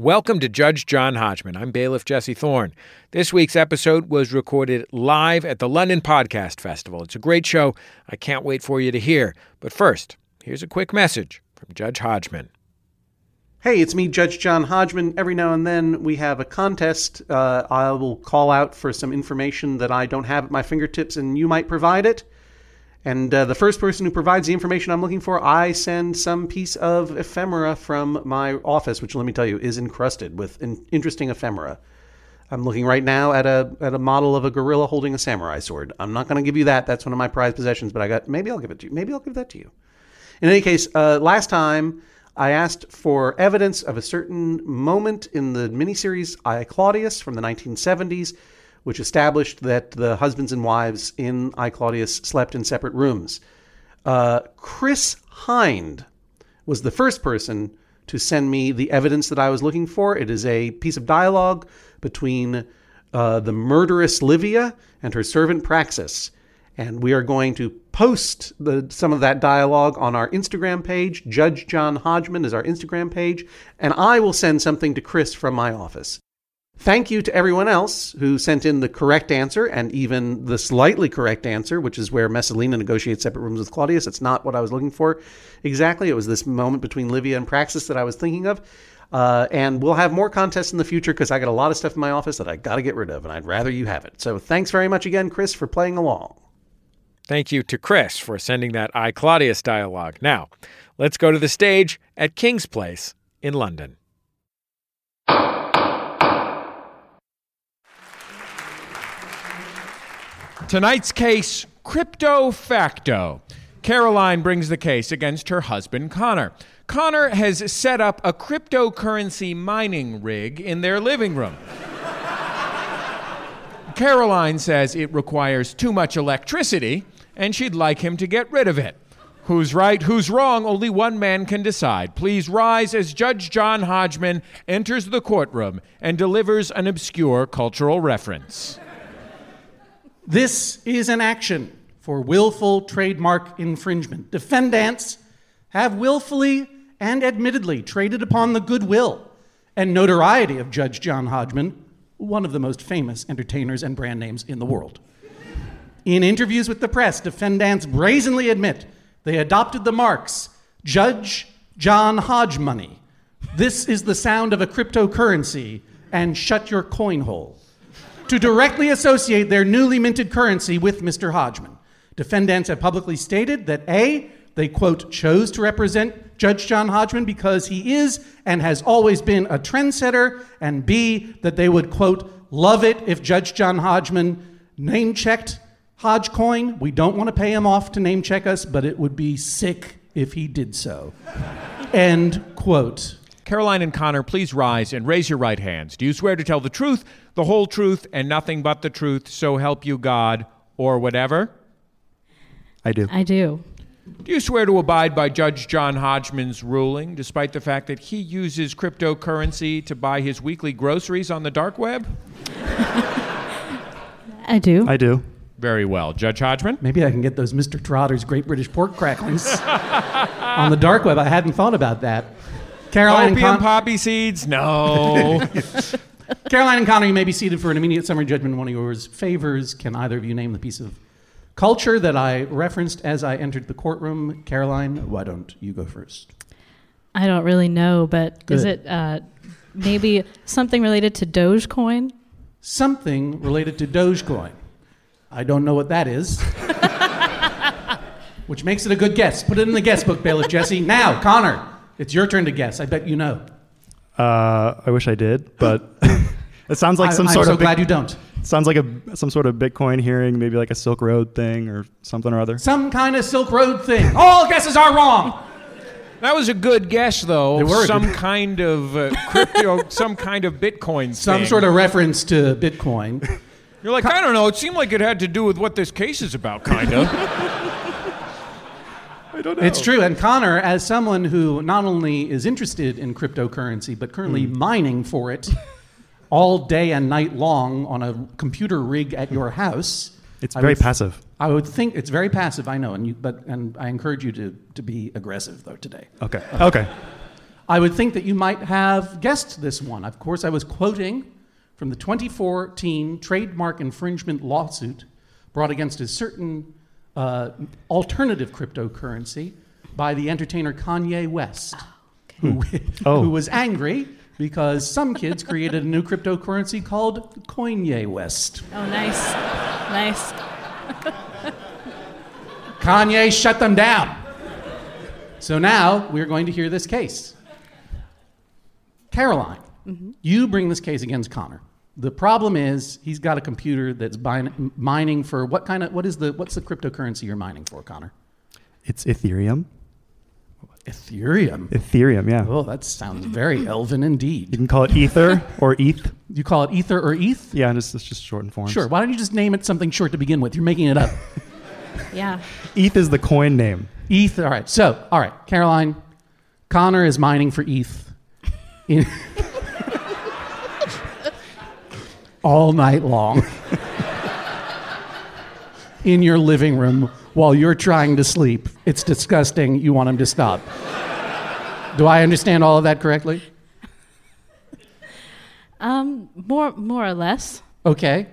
Welcome to Judge John Hodgman. I'm bailiff Jesse Thorne. This week's episode was recorded live at the London Podcast Festival. It's a great show. I can't wait for you to hear. But first, here's a quick message from Judge Hodgman. Hey, it's me, Judge John Hodgman. Every now and then we have a contest. Uh, I will call out for some information that I don't have at my fingertips, and you might provide it. And uh, the first person who provides the information I'm looking for, I send some piece of ephemera from my office, which let me tell you is encrusted with in- interesting ephemera. I'm looking right now at a at a model of a gorilla holding a samurai sword. I'm not going to give you that. That's one of my prized possessions, but I got maybe I'll give it to you. Maybe I'll give that to you. In any case, uh, last time I asked for evidence of a certain moment in the miniseries I Claudius from the 1970s which established that the husbands and wives in I Claudius slept in separate rooms. Uh, Chris Hind was the first person to send me the evidence that I was looking for. It is a piece of dialogue between uh, the murderous Livia and her servant Praxis. And we are going to post the, some of that dialogue on our Instagram page. Judge John Hodgman is our Instagram page. And I will send something to Chris from my office. Thank you to everyone else who sent in the correct answer and even the slightly correct answer, which is where Messalina negotiates separate rooms with Claudius. It's not what I was looking for exactly. It was this moment between Livia and Praxis that I was thinking of. Uh, and we'll have more contests in the future because I got a lot of stuff in my office that I got to get rid of, and I'd rather you have it. So thanks very much again, Chris, for playing along. Thank you to Chris for sending that I Claudius dialogue. Now, let's go to the stage at King's Place in London. Tonight's case Crypto Facto. Caroline brings the case against her husband, Connor. Connor has set up a cryptocurrency mining rig in their living room. Caroline says it requires too much electricity and she'd like him to get rid of it. Who's right, who's wrong, only one man can decide. Please rise as Judge John Hodgman enters the courtroom and delivers an obscure cultural reference. This is an action for willful trademark infringement. Defendants have willfully and admittedly traded upon the goodwill and notoriety of Judge John Hodgman, one of the most famous entertainers and brand names in the world. In interviews with the press, defendants brazenly admit they adopted the marks Judge John Hodge Money. This is the sound of a cryptocurrency, and shut your coin hole to directly associate their newly minted currency with Mr. Hodgman. Defendants have publicly stated that A, they quote, chose to represent Judge John Hodgman because he is and has always been a trendsetter, and B, that they would quote, love it if Judge John Hodgman name checked Hodgecoin. We don't want to pay him off to name check us, but it would be sick if he did so. End quote. Caroline and Connor, please rise and raise your right hands. Do you swear to tell the truth, the whole truth, and nothing but the truth, so help you God, or whatever? I do. I do. Do you swear to abide by Judge John Hodgman's ruling, despite the fact that he uses cryptocurrency to buy his weekly groceries on the dark web? I do. I do. Very well. Judge Hodgman? Maybe I can get those Mr. Trotter's Great British Pork Cracklings on the dark web. I hadn't thought about that. Caroline and, Opium Con- poppy seeds? No. Caroline and Connor, you may be seated for an immediate summary judgment in one of yours favors. Can either of you name the piece of culture that I referenced as I entered the courtroom? Caroline, why don't you go first? I don't really know, but is it uh, maybe something related to Dogecoin? Something related to Dogecoin. I don't know what that is. Which makes it a good guess. Put it in the guess book, Bailiff Jesse. Now, Connor, it's your turn to guess. I bet you know. Uh, I wish I did, but it sounds like some I, some I'm sort so of glad big, you don't. sounds like a some sort of Bitcoin hearing, maybe like a Silk Road thing or something or other. Some kind of Silk Road thing. All guesses are wrong. that was a good guess, though. They were some kind of uh, crypto, some kind of Bitcoin Some thing. sort of reference to Bitcoin. You're like, I don't know. It seemed like it had to do with what this case is about, kind of. I don't know. It's true. And Connor, as someone who not only is interested in cryptocurrency, but currently Hmm. mining for it all day and night long on a computer rig at your house. It's I very would- passive. I would think it's very passive, I know, and you, but and I encourage you to, to be aggressive though today. Okay. Okay. I would think that you might have guessed this one. Of course, I was quoting from the 2014 trademark infringement lawsuit brought against a certain uh, alternative cryptocurrency by the entertainer Kanye West, who, Oh. who was angry because some kids created a new cryptocurrency called Coinye West. Oh, nice. Nice. Kanye shut them down. So now we're going to hear this case. Caroline, you bring this case against Connor. The problem is he's got a computer that's bin- mining for what kind of what is the what's the cryptocurrency you're mining for, Connor? It's Ethereum. Ethereum. Ethereum, yeah. Oh, that sounds very elven indeed. You can call it Ether or ETH. You call it Ether or ETH? Yeah, just, it's just shortened forms. Sure. Why don't you just name it something short to begin with? You're making it up. Yeah. ETH is the coin name. ETH. All right. So, all right, Caroline, Connor is mining for ETH in all night long in your living room while you're trying to sleep. It's disgusting. You want him to stop. Do I understand all of that correctly? Um, more, more or less. Okay.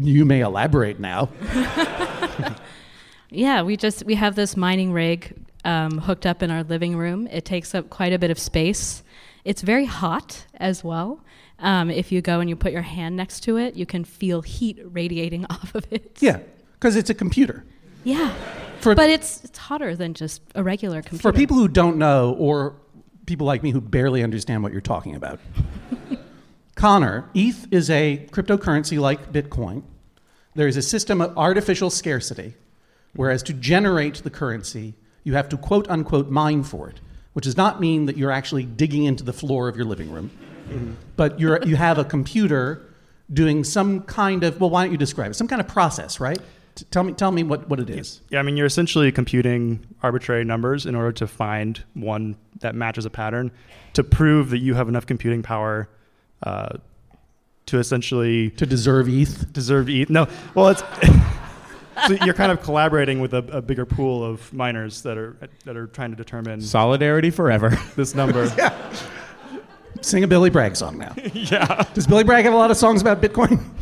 You may elaborate now. Yeah, we just we have this mining rig um, hooked up in our living room. It takes up quite a bit of space. It's very hot as well. Um, if you go and you put your hand next to it, you can feel heat radiating off of it. Yeah, because it's a computer. Yeah. For- but it's it's hotter than just a regular computer. For people who don't know, or people like me who barely understand what you're talking about, Connor, ETH is a cryptocurrency like Bitcoin. There is a system of artificial scarcity, whereas to generate the currency, you have to quote unquote mine for it, which does not mean that you're actually digging into the floor of your living room, but you're, you have a computer doing some kind of, well, why don't you describe it? Some kind of process, right? T- tell me, tell me what, what it is. Yeah, I mean, you're essentially computing arbitrary numbers in order to find one that matches a pattern to prove that you have enough computing power uh, to essentially To deserve ETH. deserve ETH. No, well, it's so you're kind of collaborating with a, a bigger pool of miners that are that are trying to determine Solidarity forever. this number. Sing a Billy Bragg song now. yeah. Does Billy Bragg have a lot of songs about Bitcoin?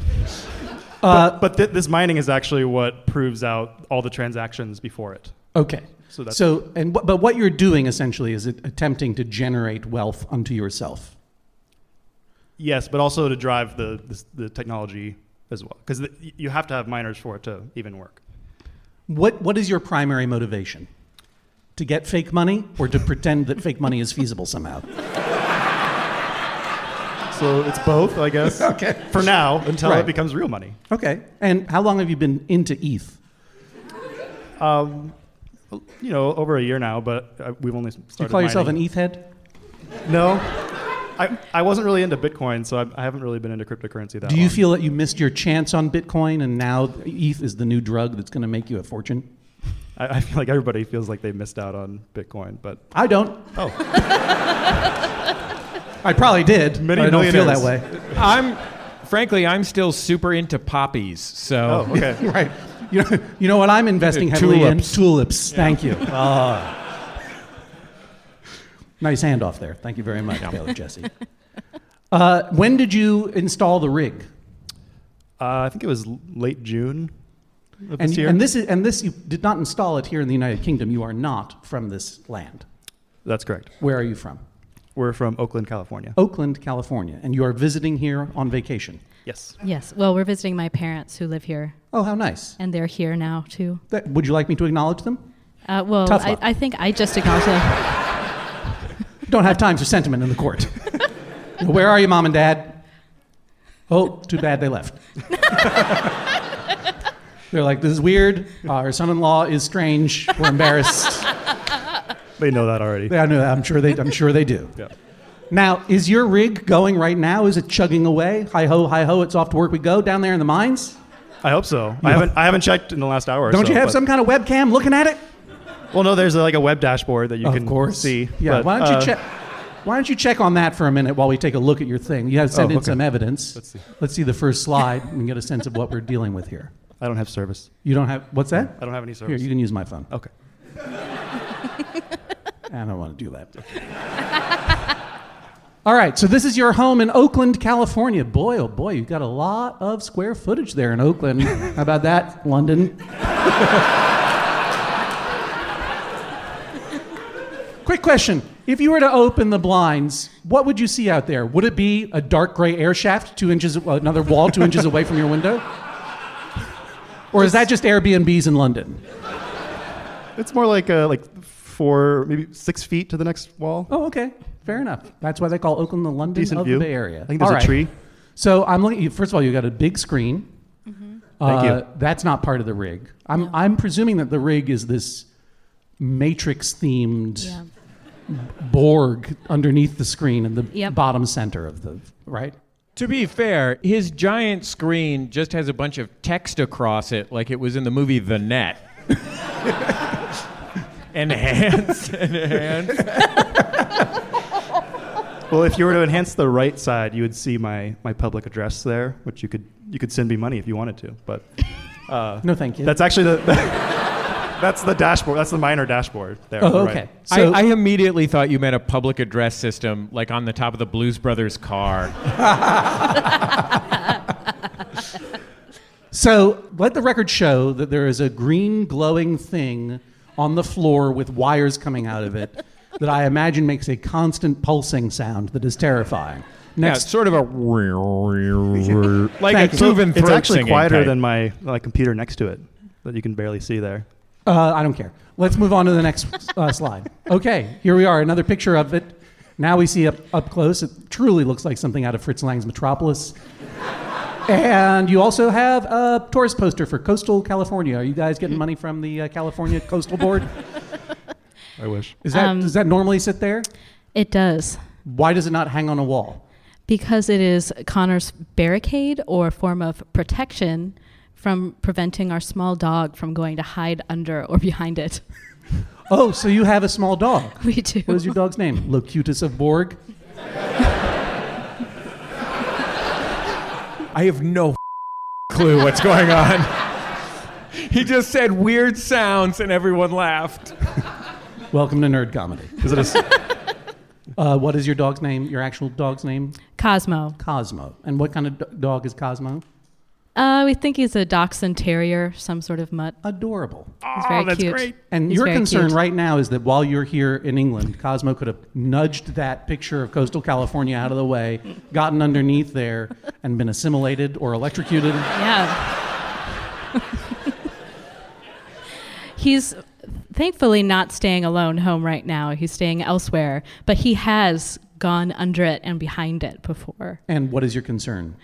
But, uh, but th- this mining is actually what proves out all the transactions before it. Okay. So that's- so and wh- but what you're doing essentially is it attempting to generate wealth unto yourself. Yes, but also to drive the the, the technology as well, because you have to have miners for it to even work. What what is your primary motivation? To get fake money or to pretend that fake money is feasible somehow? So it's both, I guess. Okay. For now, until Right. it becomes real money. Okay. And how long have you been into ETH? Um, you know, over a year now, but uh, we've only started. Do you call yourself an. ETH head? No. I, I wasn't really into Bitcoin, so I, I haven't really been into cryptocurrency that Do you long. feel that you missed your chance on Bitcoin and now ETH is the new drug that's going to make you a fortune? I, I feel like everybody feels like they missed out on Bitcoin, but I don't. oh, I probably did. Many but I don't feel that way. I'm, frankly, I'm still super into poppies. So oh, okay. right. You know, you know what I'm investing heavily Tulips. in? Tulips. Thank you. Ah. Nice handoff there. Thank you very much, Taylor Jesse. Uh, when did you install the rig? Uh, I think it was late June of And, this year. and this is and this you did not install it here in the United Kingdom. You are not from this land. That's correct. Where are you from? We're from Oakland, California. Oakland, California, and you are visiting here on vacation. Yes. Yes. Well, we're visiting my parents who live here, Oh, how nice! and they're here now too. That, would you like me to acknowledge them? Uh, well, Tough I. I think I just acknowledged them. Don't have time for sentiment in the court. Where are you, mom and dad? Oh, too bad they left. They're like, this is weird. Our son-in-law is strange. We're embarrassed. They know that already. Yeah, I know. that. I'm sure they. I'm sure they do. Yeah. Now, is your rig going right now? Is it chugging away? Hi ho, hi ho! It's off to work we go down there in the mines. I hope so. I haven't I haven't checked in the last hour. Don't so, you have but- some kind of webcam looking at it? Well, no. There's a, like a web dashboard that you of can course. see. Yeah. but, why don't you uh, check? Why don't you check on that for a minute while we take a look at your thing? You have sent Oh, in okay. some evidence. Let's see. Let's see the first slide and get a sense of what we're dealing with here. I don't have service. You don't have what's that? I don't have any service. Here, you can use my phone. okay. I don't want to do that. All right, so this is your home in Oakland, California. Boy, oh boy, you've got a lot of square footage there in Oakland. How about that, London? Quick question. If you were to open the blinds, what would you see out there? Would it be a dark gray air shaft two inches, another wall two inches away from your window? Or is that just Airbnbs in London? It's more like a, like four, maybe six feet to the next wall. Oh, okay. Fair enough. That's why they call Oakland the London Decent of view. the Bay Area. I think there's All a right. tree. So I'm looking. First of all, you got a big screen. Thank you. Uh, That's not part of the rig. I'm I'm presuming that the rig is this matrix themed Yeah. Borg underneath the screen in the Yep. bottom center of the right. To be fair, his giant screen just has a bunch of text across it, like it was in the movie The Net. enhance, enhance. Well, if you were to enhance the right side, you would see my, my public address there, which you could you could send me money if you wanted to. But uh, No, thank you. that's actually the that's the dashboard. That's the minor dashboard there. oh, okay. right. So I, I immediately thought you meant a public address system, like on the top of the Blues Brothers car. So let the record show that there is a green glowing thing on the floor with wires coming out of it that I imagine makes a constant pulsing sound that is terrifying. Yeah, Next, it's sort of a like Thank a you. Tuvan It's actually quieter type. than my my computer next to it that you can barely see there. uh, I don't care. Let's move on to the next uh, slide. Okay, here we are, another picture of it. Now we see up, up close. It truly looks like something out of Fritz Lang's Metropolis. And you also have a tourist poster for coastal California. Are you guys getting money from the uh, California Coastal Board? I wish. Is that, Um, does that normally sit there? It does. Why does it not hang on a wall? Because it is Connor's barricade or form of protection from preventing our small dog from going to hide under or behind it. Oh, so you have a small dog. We do. What is your dog's name? Locutus of Borg? I have no clue what's going on. he just said weird sounds and everyone laughed. Welcome to Nerd Comedy. Is it a s- Uh, what is your dog's name? Your actual dog's name? Cosmo. Cosmo. And what kind of do- dog is Cosmo? Uh, we think he's a dachshund terrier, some sort of mutt. Adorable. He's very Oh, that's cute. great. And He's your very concern cute. right now is that while you're here in England, Cosmo could have nudged that picture of coastal California out of the way, gotten underneath there, and been assimilated or electrocuted. Yeah. He's thankfully not staying alone home right now. He's staying elsewhere, but he has gone under it and behind it before. And what is your concern?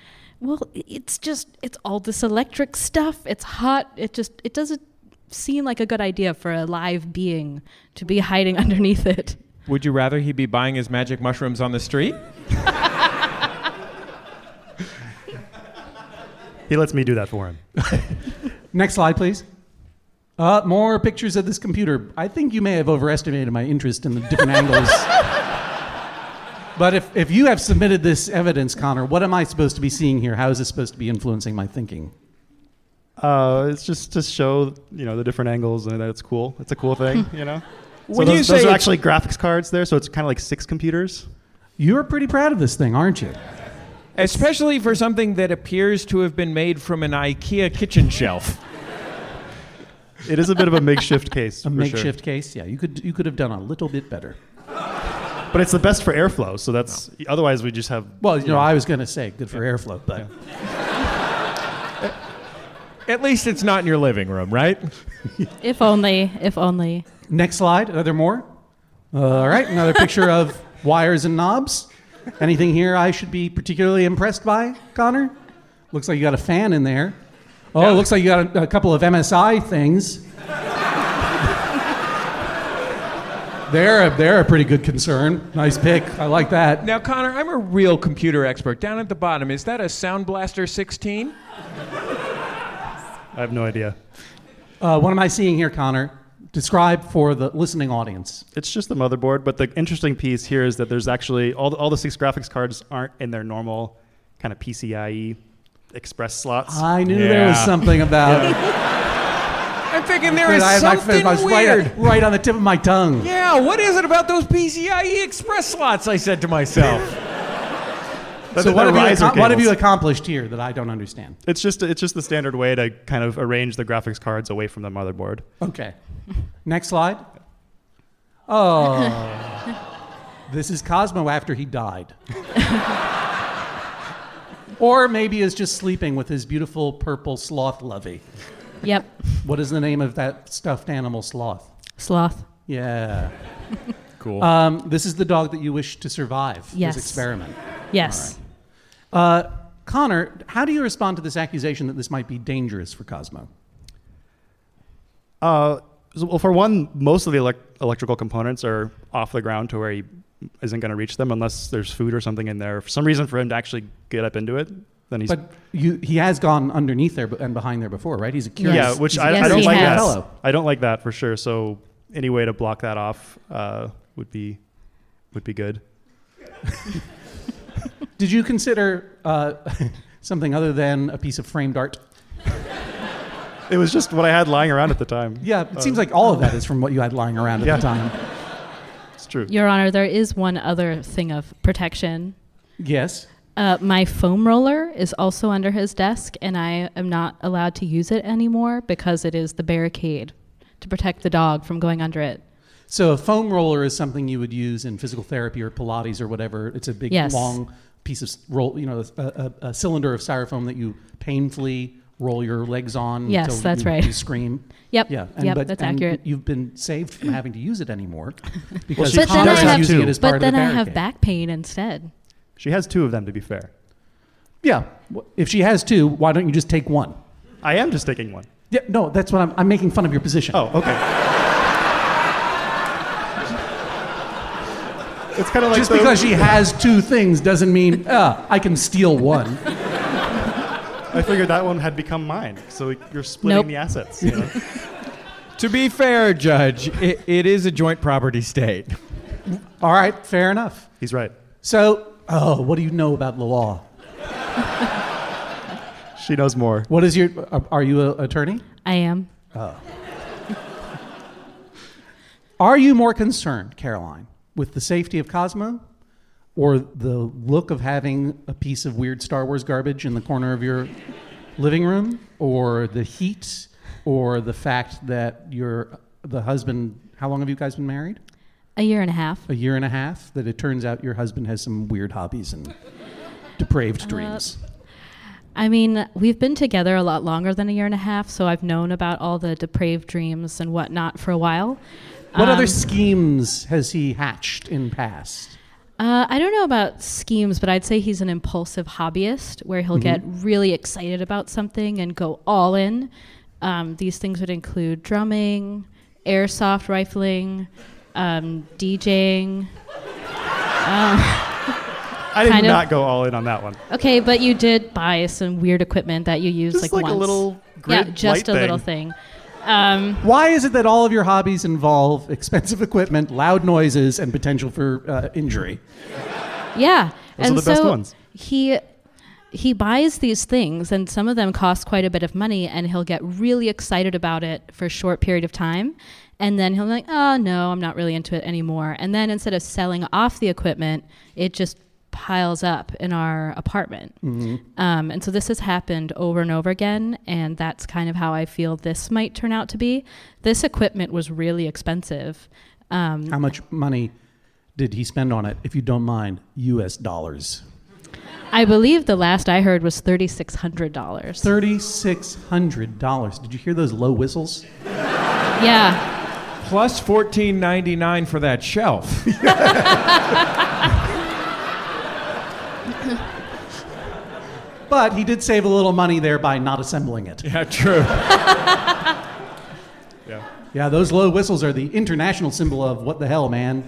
Well, it's just it's all this electric stuff. It's hot. It just it doesn't seem like a good idea for a live being to be hiding underneath it. Would you rather he be buying his magic mushrooms on the street? he lets me do that for him. Next slide, please. Uh, more pictures of this computer. I think you may have overestimated my interest in the different angles. But if, if you have submitted this evidence, Connor, what am I supposed to be seeing here? How is this supposed to be influencing my thinking? Uh, it's just to show you know the different angles and that it's cool. It's a cool thing, you know. So When those, you those are actually graphics cards there, so it's kind of like six computers. You're pretty proud of this thing, aren't you? Especially for something that appears to have been made from an IKEA kitchen shelf. It is a bit of a makeshift case. A for makeshift case. Yeah, you could you could have done a little bit better. Sure. but it's the best for airflow. So that's otherwise we just have. Well, you know, I was going to say good for airflow, but At least it's not in your living room, right? If only, if only. next slide. Are there more? All right, another picture of wires and knobs. Anything here I should be particularly impressed by, Connor? Looks like you got a fan in there. Oh, it looks like you got a, a couple of MSI things. They're, a, they're a pretty good concern. Nice pick. I like that. Now, Connor, I'm a real computer expert. Down at the bottom, is that a Sound Blaster 16? I have no idea. Uh, what am I seeing here, Connor? Describe for the listening audience. It's just the motherboard, but the interesting piece here is that there's actually all the, all the six graphics cards aren't in their normal kind of PCIe express slots. I knew there was something about. I'm I'm thinking there is But is I had my- something I was weird. Right, right on the tip of my tongue. Yeah, what is it about those PCIe Express slots? I said to myself. So what have, you riser what have you accomplished here that I don't understand? It's just it's just the standard way to kind of arrange the graphics cards away from the motherboard. Okay. Next slide. Oh. this is Cosmo after he died. or maybe is just sleeping with his beautiful purple sloth lovey. Yep. What is the name of that stuffed animal sloth? Sloth. Yeah. Cool. Um, this is the dog that you wish to survive Yes. this experiment. Yes. Uh, Connor, how do you respond to this accusation that this might be dangerous for Cosmo? Uh, so, well, for one, most of the elec- electrical components are off the ground to where he isn't going to reach them unless there's food or something in there. For some reason, for him to actually get up into it, then he's But you, he has gone underneath there and behind there before, right? He's a curious. yeah, which I, Yes, I don't like has. that. Fellow. I don't like that for sure. So any way to block that off uh, would be would be good. Did you consider uh, something other than a piece of framed art? It was just what I had lying around at the time. Yeah, it seems like all of that is from what you had lying around at Yeah. the time. It's true. Your Honor, there is one other thing of protection. Yes. Uh, my foam roller is also under his desk, and I am not allowed to use it anymore because it is the barricade to protect the dog from going under it. So a foam roller is something you would use in physical therapy or Pilates or whatever. It's a big, Yes. long piece of roll, you know, a, a, a cylinder of styrofoam that you painfully roll your legs on. Yes, until that's you, right. You scream. Yep. Yeah. yep, that's and accurate. You've been saved from having to use it anymore because she- But then I not have- using it as part But of then the I have back pain instead. She has two of them, to be fair. Yeah. If she has two, why don't you just take one? I am just taking one. Yeah, no, that's what I'm, I'm making fun of your position. Oh, okay. it's kind of like Just the- because she has two things doesn't mean uh, I can steal one. I figured that one had become mine, so you're splitting Nope. the assets. You know? to be fair, Judge, it, it is a joint property state. All right, fair enough. He's right. So, oh, what do you know about the law? She knows more. What is your? Are, are you an attorney? I am. Oh. Are you more concerned, Caroline, with the safety of Cosmo, or the look of having a piece of weird Star Wars garbage in the corner of your living room, or the heat, or the fact that your the husband? How long have you guys been married? A year and a half. A year and a half. That it turns out your husband has some weird hobbies and depraved dreams. I mean, we've been together a lot longer than a year and a half, so I've known about all the depraved dreams and whatnot for a while. What other Um, schemes has he hatched in past? Uh, I don't know about schemes, but I'd say he's an impulsive hobbyist where he'll get really excited about something and go all in. Um, these things would include drumming, airsoft rifling, um, DJing. I did Kind of. not go all in on that one. Okay, but you did buy some weird equipment that you use Just like, like a once. little yeah, just light a little thing. thing. Um, Why is it that all of your hobbies involve expensive equipment, loud noises, and potential for uh, injury? Yeah, Those are and the best so ones. he he buys these things, and some of them cost quite a bit of money, and he'll get really excited about it for a short period of time, and then he'll be like, "Oh no, I'm not really into it anymore." And then instead of selling off the equipment, it just piles up in our apartment. Um, and so this has happened over and over again, and that's kind of how I feel this might turn out to be. This equipment was really expensive. Um, How much money did he spend on it, if you don't mind, U.S. dollars? I believe the last I heard was thirty six hundred dollars. Thirty-six hundred dollars. Did you hear those low whistles? Yeah, Plus fourteen ninety nine for that shelf. But he did save a little money there by not assembling it. yeah, true. Yeah. Yeah, those low whistles are the international symbol of what the hell, man.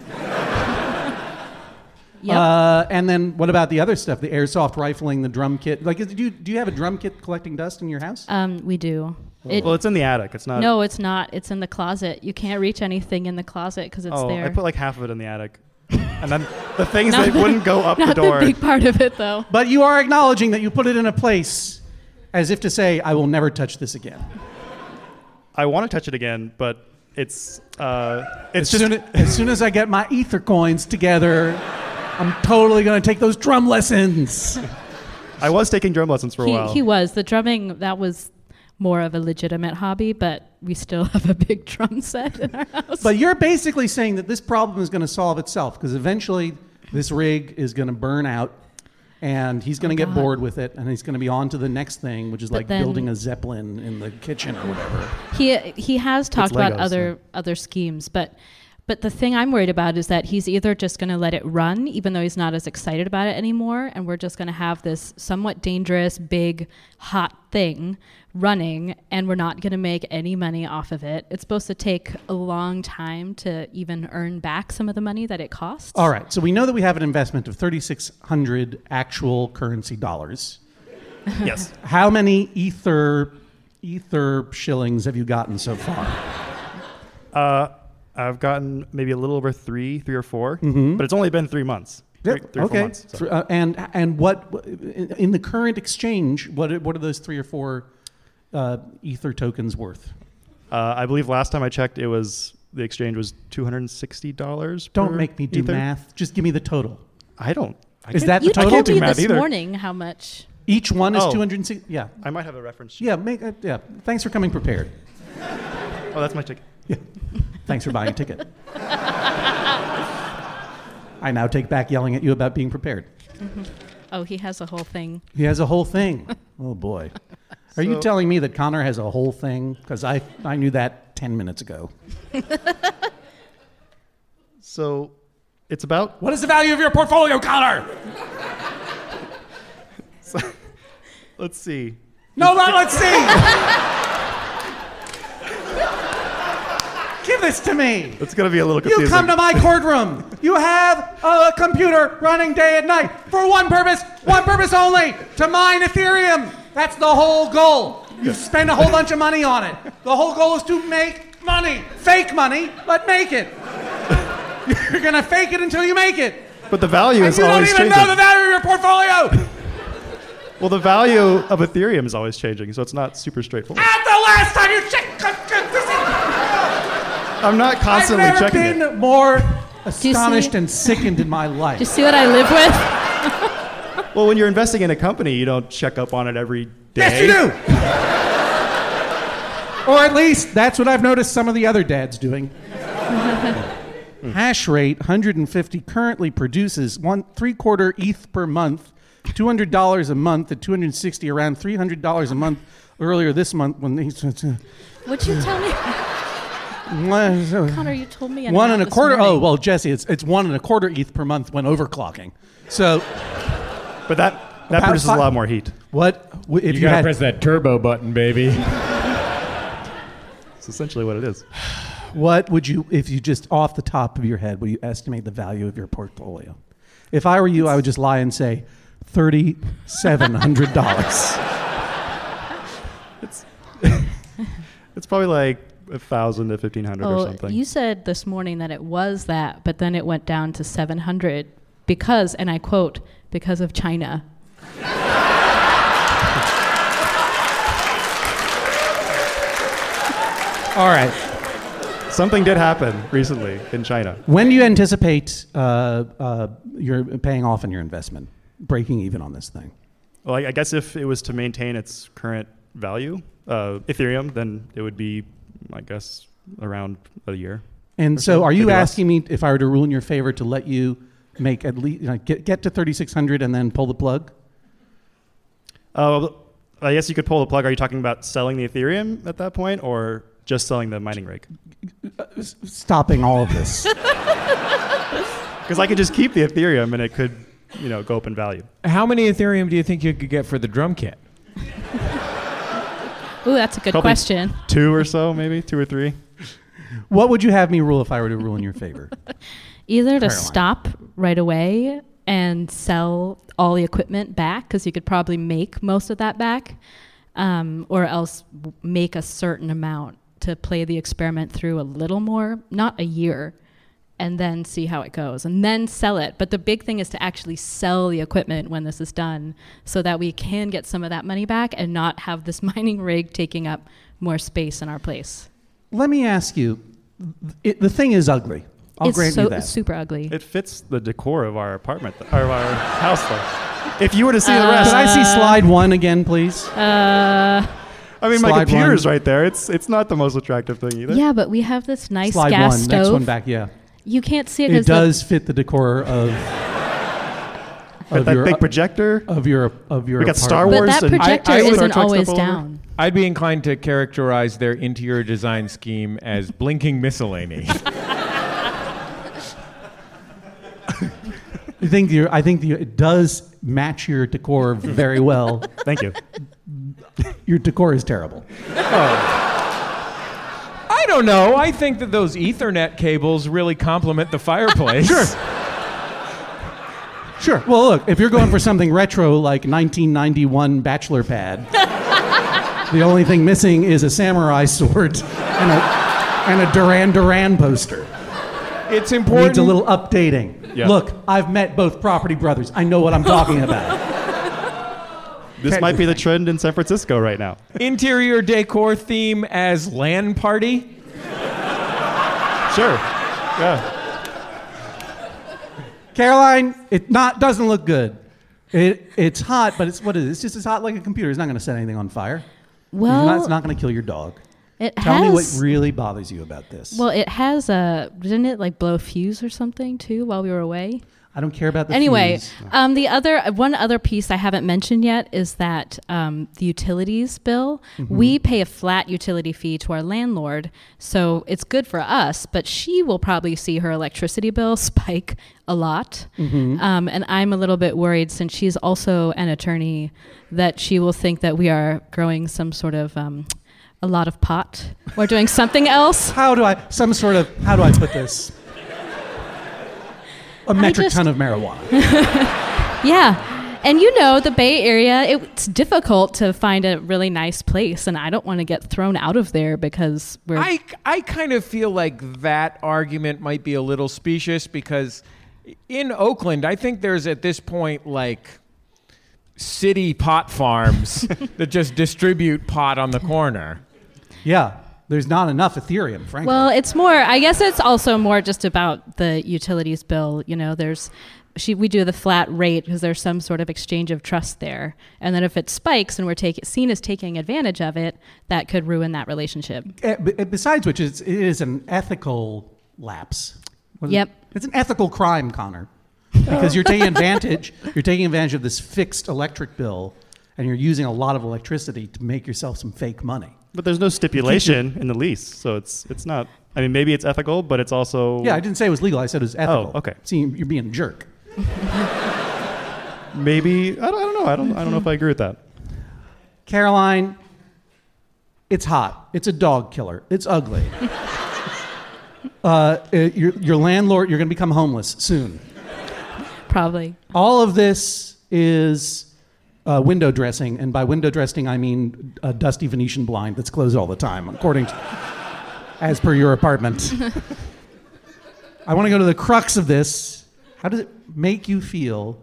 Yep. Uh, and then what about the other stuff? The airsoft rifling, the drum kit. Like, do you, do you have a drum kit collecting dust in your house? um, we do. It, Well, it's in the attic. It's not. no, it's not. It's in the closet. You can't reach anything in the closet because it's Oh, there. I put like half of it in the attic, and then the things that the- wouldn't go up the Not door. the big part of it, though. But you are acknowledging that you put it in a place as if to say, I will never touch this again. I want to touch it again, but it's uh, it's As just soon as, as soon as I get my ether coins together, I'm totally going to take those drum lessons. I was taking drum lessons for a He, while. he was the drumming. That was more of a legitimate hobby, but we still have a big drum set in our house. But you're basically saying that this problem is going to solve itself because eventually this rig is going to burn out and he's going to Oh, get God. bored with it and he's going to be on to the next thing, which is But like then- building a zeppelin in the kitchen or whatever. he he has talked about Legos, other other schemes, but but the thing I'm worried about is that he's either just going to let it run, even though he's not as excited about it anymore, and we're just going to have this somewhat dangerous, big, hot thing running, and we're not going to make any money off of it. It's supposed to take a long time to even earn back some of the money that it costs. All right, so we know that we have an investment of 3,600 actual currency dollars. yes. How many ether ether shillings have you gotten so far? Uh, I've gotten maybe a little over three, three or 4 but it's only been three months. Three, three or four okay. months. so. Uh, and and what in in the current exchange? What are- what are those three or four uh, ether tokens worth? Uh, I believe last time I checked, it was the exchange was two hundred and sixty dollars. Don't make me do math. Just give me the total. I don't. I Is can't- that the you total? told me do math this either. morning how much. Each one is Oh. 260. Yeah. I might have a reference. Yeah, make uh, yeah. Thanks for coming prepared. Oh, that's my ticket. Yeah. Thanks for buying a ticket. I now take back yelling at you about being prepared. Oh, he has a whole thing. He has a whole thing. Oh boy. Are you telling me that Connor has a whole thing? Because I, I knew that 10 minutes ago. So, it's about What is the value of your portfolio, Connor? let's see. No, no, let's see. This to me. It's gonna be a little You come to my courtroom. You have a computer running day and night for one purpose, one purpose only to mine Ethereum. That's the whole goal. You spend a whole bunch of money on it. The whole goal is to make money. Fake money, but make it. You're going to fake it until you make it. but the value And is you don't even changing. know the value of your portfolio. well, the value of Ethereum is always changing, so it's not super straightforward. At the last time you checked, I'm not constantly checking up. I've constantly never checking been it. more astonished and sickened in my life. Do you see what I live with? Well, when you're investing in a company, you don't check up on it every day. Yes, you do. or at least that's what I've noticed some of the other dads doing. Hash rate 150 currently produces one three quarter ETH per month, two hundred dollars a month at 260, around three hundred dollars a month earlier this month when he What'd you tell me? One Connor, you told me and a this quarter. Oh well, Jesse, it's it's one and a quarter ETH per month when overclocking. So But that that About produces fi- a lot more heat. what if You you, gotta had press that turbo button, baby. It's essentially what it is. What would you, if you just off the top of your head, would you estimate the value of your portfolio? If I were you, I would just lie and say thirty-seven hundred dollars. it's It's probably like a thousand to fifteen hundred or Oh, something. you said this morning that it was that, but then it went down to 700 because, and I quote, because of China. All right. Something did happen recently in China. When do you anticipate uh, uh, you're paying off on your investment, breaking even on this thing? Well, I I guess if it was to maintain its current value, uh, Ethereum, then it would be, I guess, around a year. And so, so, are you maybe less. asking me if I were to rule in your favor to let you make at least you know, get get to thirty-six hundred and then pull the plug? Uh, I guess you could pull the plug. Are you talking about selling the Ethereum at that point, or just selling the mining rig? Stopping all of this. Because I could just keep the Ethereum, and it could, you know, go up in value. How many Ethereum do you think you could get for the drum kit? Ooh, that's a good Probably- question. Two or so, maybe two or three. what would you have me rule if I were to rule in your favor? Either to Caroline. stop right away and sell all the equipment back, because you could probably make most of that back, um, or else make a certain amount to play the experiment through a little more, not a year, and then see how it goes, and then sell it. But the big thing is to actually sell the equipment when this is done, so that we can get some of that money back and not have this mining rig taking up more space in our place. Let me ask you it, the thing is ugly. I'll it's grant so you that. super ugly. It fits the decor of our apartment, th- or of our house, though. If you were to see the Uh, rest, Can I see slide one again, please? uh, I mean, my slide computer's one. right there. It's it's not the most attractive thing either. yeah, but we have this nice slide gas one. stove. Next one back. Yeah. You can't see it It because does fit the decor of, Got of that your big projector. of your of your. We got Star apartment. but Wars that and- projector I- I isn't always stuff all over. down. I'd be inclined to characterize their interior design scheme as blinking miscellany. I think you I think you, it does match your decor very well. Thank you. your decor is terrible. Oh. I don't know. I think that those Ethernet cables really complement the fireplace. Sure. Sure. Well, look, if you're going for something retro like 1991 bachelor pad, the only thing missing is a samurai sword and a, and a Duran Duran poster. It's important. Needs a little updating. Yeah. Look, I've met both property brothers. I know what I'm talking about. This might be the trend in San Francisco right now. interior decor theme as LAN party. Sure. Yeah. Caroline, it not doesn't look good. It, it's hot, but it's what is it? It's just as hot like a computer. It's not going to set anything on fire. It's Well, not, it's not going to kill your dog. it Tell has. me what really bothers you about this. well, it has a. Didn't it like blow a fuse or something too while we were away? I don't care about the anyway, um, the other one other piece I haven't mentioned yet is that um, the utilities bill. Mm-hmm. We pay a flat utility fee to our landlord, so it's good for us. But she will probably see her electricity bill spike a lot, Mm-hmm. um, and I'm a little bit worried since she's also an attorney that she will think that we are growing some sort of. Um, a lot of pot or doing something else. How do I, some sort of, how do I put this? A metric just- ton of marijuana. Yeah. And you know, the Bay Area, it's difficult to find a really nice place, and I don't want to get thrown out of there because we're. I, I kind of feel like that argument might be a little specious because in Oakland, I think there's at this point like city pot farms that just distribute pot on the corner. Yeah, there's not enough Ethereum, frankly. well, it's more, I guess it's also more just about the utilities bill. You know, there's. She, we do the flat rate because there's some sort of exchange of trust there, and then if it spikes and we're take, seen as taking advantage of it, that could ruin that relationship. Eh, eh, besides which, it's, it is an ethical lapse. What Yep. it? It's an ethical crime, Connor, because you're taking advantage. You're taking advantage of this fixed electric bill, and you're using a lot of electricity to make yourself some fake money. But there's no stipulation in the lease, so it's it's not. I mean, maybe it's ethical, but it's also Yeah, I didn't say it was legal. I said it was ethical. Oh, okay. See, you're being a jerk. maybe I don't, I don't know. I don't I don't know if I agree with that. Caroline, it's hot. It's a dog killer. It's ugly. uh, uh, your, your landlord, you're going to become homeless soon. Probably. All of this is uh, window dressing, and by window dressing, I mean a dusty Venetian blind that's closed all the time, according to, as per your apartment. I want to go to the crux of this. How does it make you feel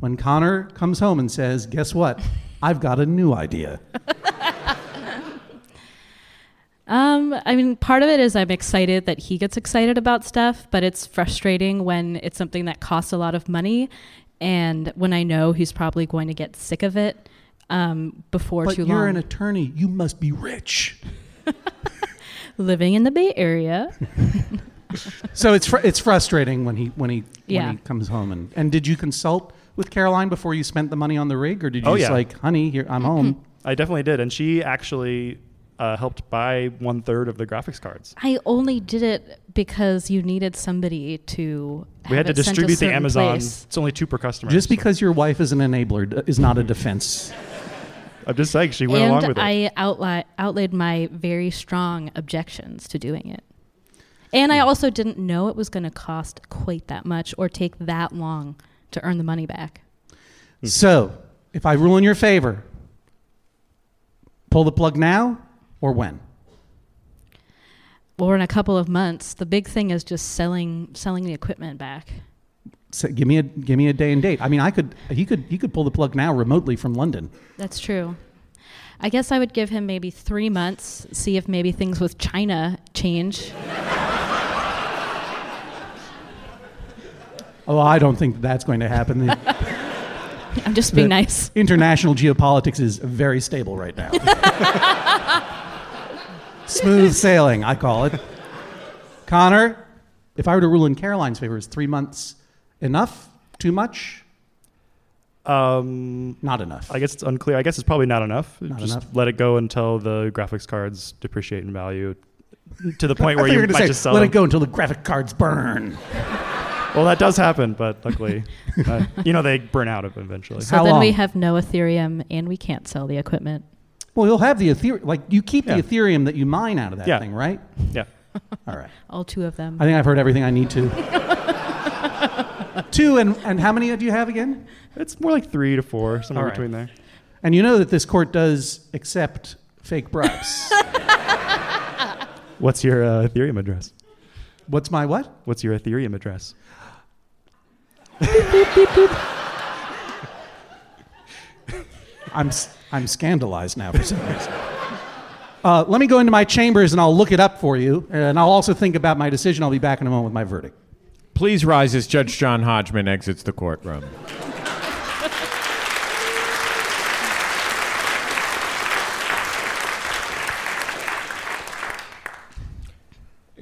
when Connor comes home and says, "Guess what? I've got a new idea." Um, I mean, part of it is I'm excited that he gets excited about stuff, but it's frustrating when it's something that costs a lot of money, and when I know he's probably going to get sick of it um, before But too you're an attorney. You must be rich. Living in the Bay Area, So it's fr- it's frustrating when he when he Yeah. when he comes home and and did you consult with Caroline before you spent the money on the rig or did you Oh, just yeah. like honey here I'm home I definitely did, and she actually uh, helped buy one third of the graphics cards. I only did it because you needed somebody to. We have had to it sent distribute the Amazon. place. It's only two per customer. just so- because your wife is an enabler is not a defense I'm just saying she went along and with it. I outli- outlaid my very strong objections to doing it. And I also didn't know it was going to cost quite that much or take that long to earn the money back. so if I rule in your favor pull the plug now or when Or in a couple of months, the big thing is just selling selling the equipment back. so give me a give me a day and date I mean I could he could he could pull the plug now remotely from London That's true. I guess I would give him maybe three months, see if maybe things with China change. Oh, I don't think that's going to happen. I'm just being nice. international geopolitics is very stable right now. Smooth sailing, I call it. Connor, if I were to rule in Caroline's favor, is three months enough? Too much? Um, Not enough. I guess it's unclear. I guess it's probably not enough. Not Just enough. let it go until the graphics cards depreciate in value to the point where thought you were might gonna say, just sell it. let them. it go until the graphic cards burn. Well, that does happen, but luckily, uh, you know, they burn out eventually. So How then we have no Ethereum and we can't sell the equipment. Well, you'll have the Ethereum. Like, you keep Yeah. the Ethereum that you mine out of that Yeah. thing, right? Yeah. All right. All two of them. I think I've heard everything I need to. Two, and, and how many do you have again? It's more like three to four, somewhere All right. between there. And you know that this court does accept fake bribes. What's your uh, Ethereum address? What's my what? What's your Ethereum address? I'm, s- I'm scandalized now for some reason. Uh, let me go into my chambers and I'll look it up for you. And I'll also think about my decision. I'll be back in a moment with my verdict. Please rise as Judge John Hodgman exits the courtroom.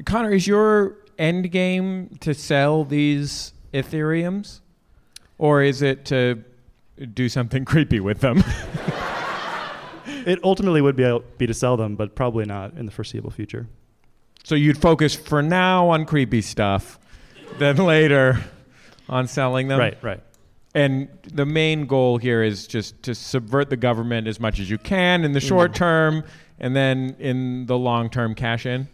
Connor, is your end game to sell these Ethereums? Or is it to do something creepy with them? It ultimately would be be to sell them, but probably not in the foreseeable future. so you'd focus for now on creepy stuff, then later on selling them? Right, right. And the main goal here is just to subvert the government as much as you can in the short mm. term, and then in the long term, cash in.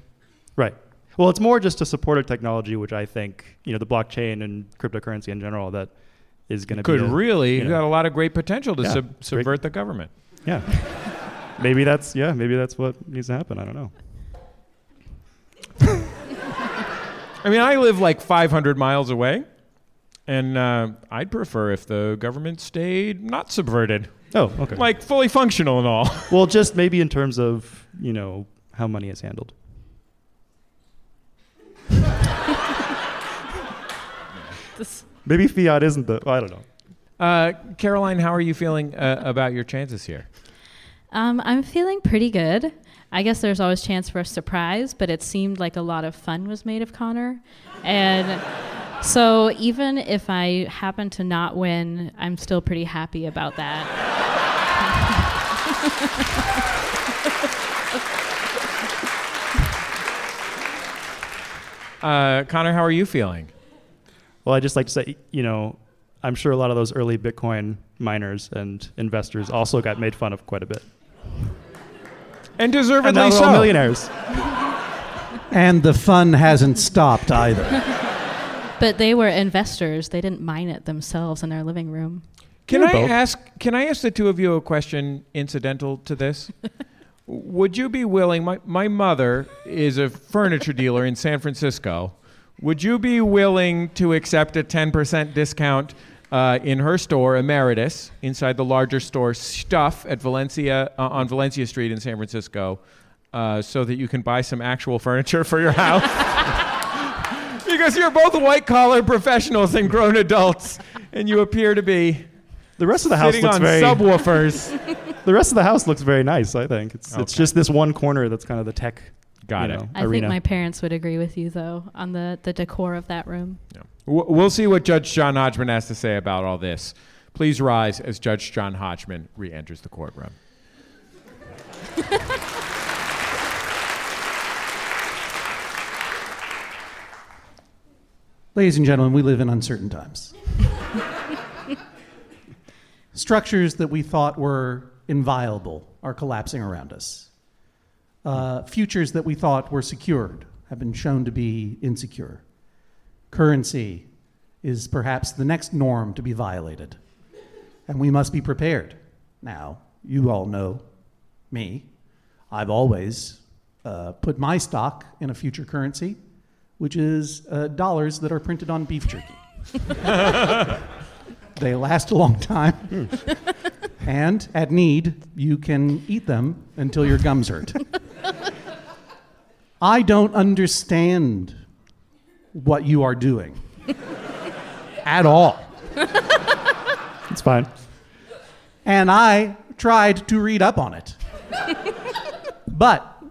Right. Well, it's more just to support a technology which I think, you know, the blockchain and cryptocurrency in general that is going to Could be a- really you know, got a lot of great potential to Yeah, sub- great. subvert the government. Yeah. maybe that's yeah, maybe that's what needs to happen. I don't know. I mean, I live like 500 miles away, and uh, I'd prefer if the government stayed not subverted, Oh, okay. like fully functional and all. well, just maybe in terms of, you know, how money is handled. Maybe fiat isn't the. I don't know. Uh, Caroline, how are you feeling uh, about your chances here? Um, I'm feeling pretty good. I guess there's always chance for a surprise, but it seemed like a lot of fun was made of Connor. And so even if I happen to not win, I'm still pretty happy about that. Uh, Connor, how are you feeling? Well, I just like to say, you know, I'm sure a lot of those early Bitcoin miners and investors also got made fun of quite a bit. And deservedly And now so. all millionaires. And the fun hasn't stopped either. But they were investors. They didn't mine it themselves in their living room. Can I both. ask? Can I ask the two of you a question incidental to this? Would you be willing? My my mother is a furniture dealer in San Francisco. Would you be willing to accept a ten percent discount uh, in her store, Emeritus, inside the larger store Stuff at Valencia uh, on Valencia Street in San Francisco, uh, so that you can buy some actual furniture for your house? because you're both white collar professionals and grown adults, and you appear to be The rest of the house sitting looks on very. subwoofers. the rest of the house looks very nice. I think it's it's just this one corner that's kind of the tech. Got you it. know, I arena. think my parents would agree with you, though, on the, the decor of that room. W- We'll see what Judge John Hodgman has to say about all this. Please rise as Judge John Hodgman re enters the courtroom. Ladies and gentlemen, we live in uncertain times. Structures that we thought were inviolable are collapsing around us. Uh, futures that we thought were secured have been shown to be insecure. Currency is perhaps the next norm to be violated. And we must be prepared. Now, you all know me. I've always uh, put my stock in a future currency, which is uh, dollars that are printed on beef jerky. they last a long time. And at need, you can eat them until your gums hurt. I don't understand what you are doing at all. It's fine. And I tried to read up on it. but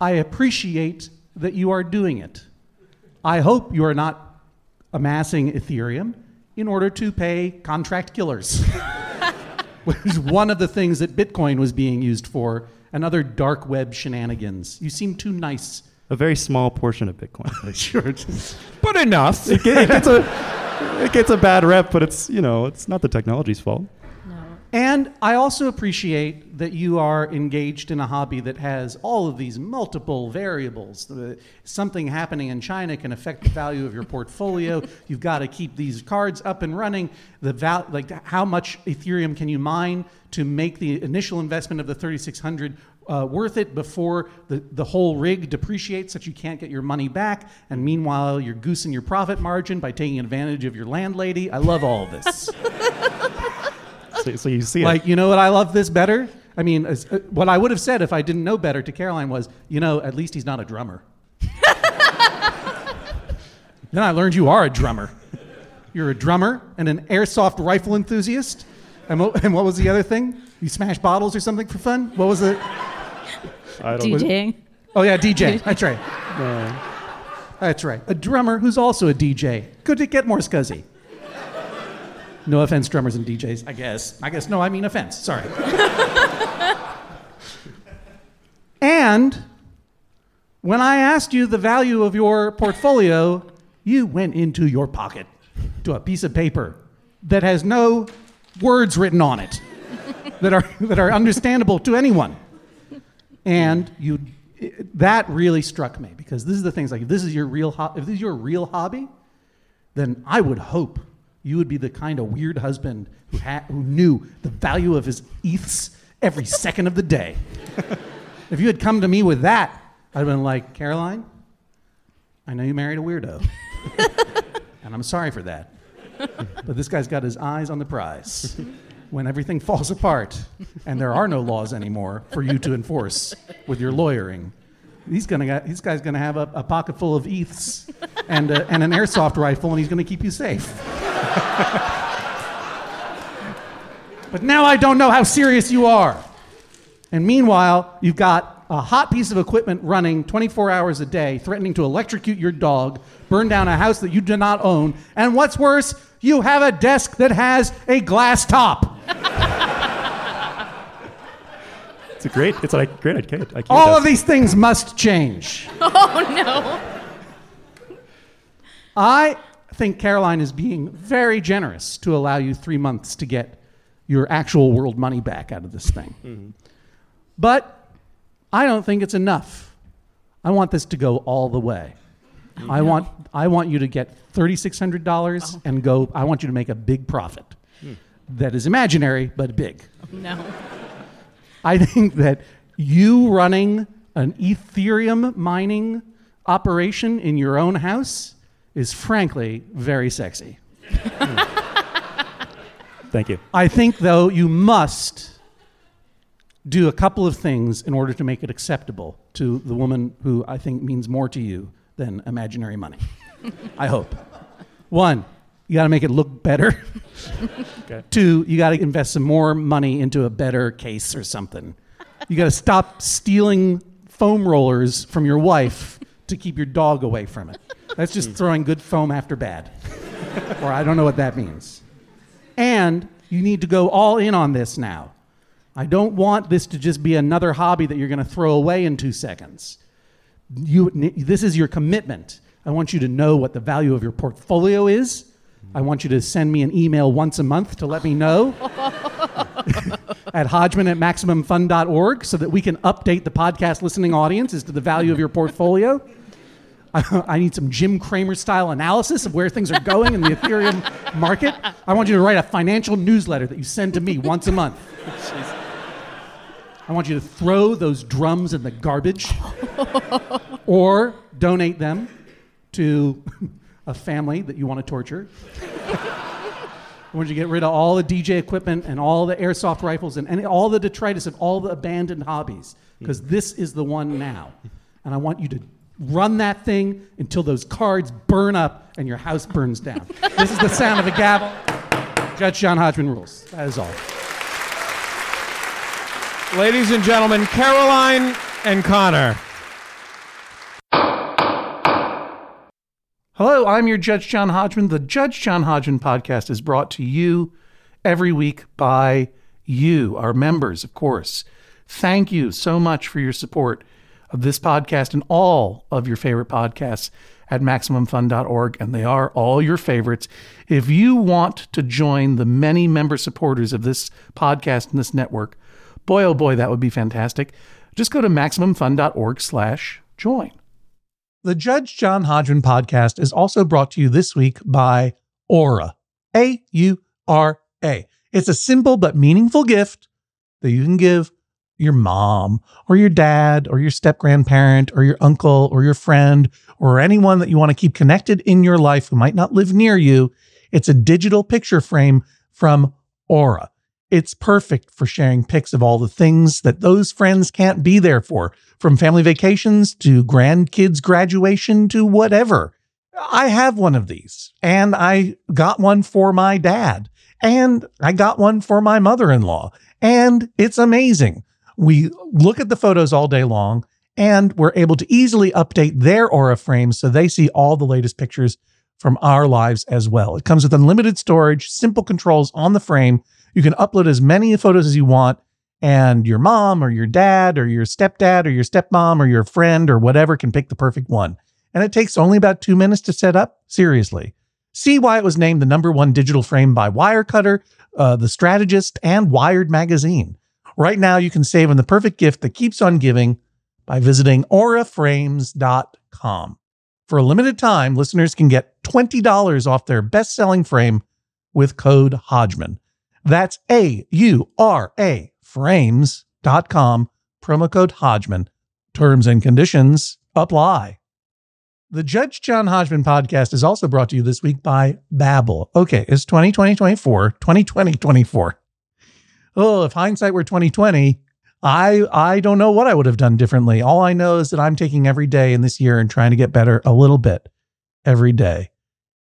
I appreciate that you are doing it. I hope you are not amassing Ethereum in order to pay contract killers, which is one of the things that Bitcoin was being used for, and other dark web shenanigans. You seem too nice. A very small portion of Bitcoin. Sure. But enough. it, it gets a it gets a bad rep, but it's you know it's not the technology's fault. No. And I also appreciate that you are engaged in a hobby that has all of these multiple variables. The- something happening in China can affect the value of your portfolio. You've got to keep these cards up and running. The val- like how much Ethereum can you mine to make the initial investment of the 3600 uh, worth it before the, the whole rig depreciates that you can't get your money back. And meanwhile, you're goosing your profit margin by taking advantage of your landlady. I love all of this. So, so you see Like, it. you know what I love this better? I mean, as, uh, what I would have said if I didn't know better to Caroline was, you know, at least he's not a drummer. then I learned you are a drummer. You're a drummer and an airsoft rifle enthusiast. And what, and what was the other thing? You smash bottles or something for fun? What was it? I don't. DJing. Oh, yeah, DJ. That's right. That's right. A drummer who's also a DJ. Could it get more scuzzy? No offense, drummers and DJs. I guess. I guess. No, I mean offense. Sorry. and when I asked you the value of your portfolio, you went into your pocket to a piece of paper that has no words written on it that are, that are understandable to anyone. And you, it- that really struck me because this is the things like if this is your real, ho- if this is your real hobby, then I would hope you would be the kind of weird husband who, ha- who knew the value of his ETHs every second of the day. if you had come to me with that, I'd have been like, Caroline, I know you married a weirdo, and I'm sorry for that. But this guy's got his eyes on the prize. When everything falls apart and there are no laws anymore for you to enforce with your lawyering, he's gonna this guy's gonna have a, a pocket full of ETHs and, a, and an airsoft rifle, and he's gonna keep you safe. but now I don't know how serious you are. And meanwhile, you've got a hot piece of equipment running 24 hours a day, threatening to electrocute your dog, burn down a house that you do not own, and what's worse, you have a desk that has a glass top. It's a great. It's a great IKEA. IKEA All desk. of these things must change. Oh no. I think Caroline is being very generous to allow you three months to get your actual world money back out of this thing. Mm-hmm. But I don't think it's enough. I want this to go all the way. I want I want you to get thirty six hundred dollars and go. I want you to make a big profit. Hmm. That is imaginary but big. No. I think that you running an Ethereum mining operation in your own house is frankly very sexy. Thank you. I think, though, you must do a couple of things in order to make it acceptable to the woman who I think means more to you than imaginary money. I hope. One, you got to make it look better. Okay. Two, you got to invest some more money into a better case or something. You got to stop stealing foam rollers from your wife to keep your dog away from it. That's just throwing good foam after bad. or I don't know what that means. And you need to go all in on this now. I don't want this to just be another hobby that you're going to throw away in two seconds. You, this is your commitment. I want you to know what the value of your portfolio is. I want you to send me an email once a month to let me know at hodgman at maximumfun.org so that we can update the podcast listening audience as to the value of your portfolio. I, I need some Jim Cramer style analysis of where things are going in the Ethereum market. I want you to write a financial newsletter that you send to me once a month. I want you to throw those drums in the garbage or donate them to a family that you want to torture. I want you to get rid of all the DJ equipment and all the airsoft rifles and any, all the detritus of all the abandoned hobbies, because mm. this is the one now. And I want you to run that thing until those cards burn up and your house burns down. this is the sound of a gavel. Judge John Hodgman rules. That is all. Ladies and gentlemen, Caroline and Connor. Hello, I'm your Judge John Hodgman. The Judge John Hodgman podcast is brought to you every week by you, our members, of course. Thank you so much for your support of this podcast and all of your favorite podcasts at MaximumFun.org, and they are all your favorites. If you want to join the many member supporters of this podcast and this network, boy, oh boy, that would be fantastic. Just go to MaximumFun.org slash join. The Judge John Hodgman podcast is also brought to you this week by Aura. A U R A. It's a simple but meaningful gift that you can give your mom or your dad or your step grandparent or your uncle or your friend or anyone that you want to keep connected in your life who might not live near you. It's a digital picture frame from Aura. It's perfect for sharing pics of all the things that those friends can't be there for, from family vacations to grandkids' graduation to whatever. I have one of these, and I got one for my dad, and I got one for my mother in law, and it's amazing. We look at the photos all day long, and we're able to easily update their Aura frames so they see all the latest pictures from our lives as well. It comes with unlimited storage, simple controls on the frame you can upload as many photos as you want, and your mom or your dad or your stepdad or your stepmom or your friend or whatever can pick the perfect one. And it takes only about two minutes to set up. Seriously. See why it was named the number one digital frame by Wirecutter, uh, The Strategist, and Wired Magazine. Right now, you can save on the perfect gift that keeps on giving by visiting auraframes.com. For a limited time, listeners can get $20 off their best selling frame with code Hodgman. That's A U R A frames.com, promo code Hodgman. Terms and conditions apply. The Judge John Hodgman podcast is also brought to you this week by Babbel. Okay, it's 2020 24, 2020 24. Oh, if hindsight were 2020, I I don't know what I would have done differently. All I know is that I'm taking every day in this year and trying to get better a little bit every day.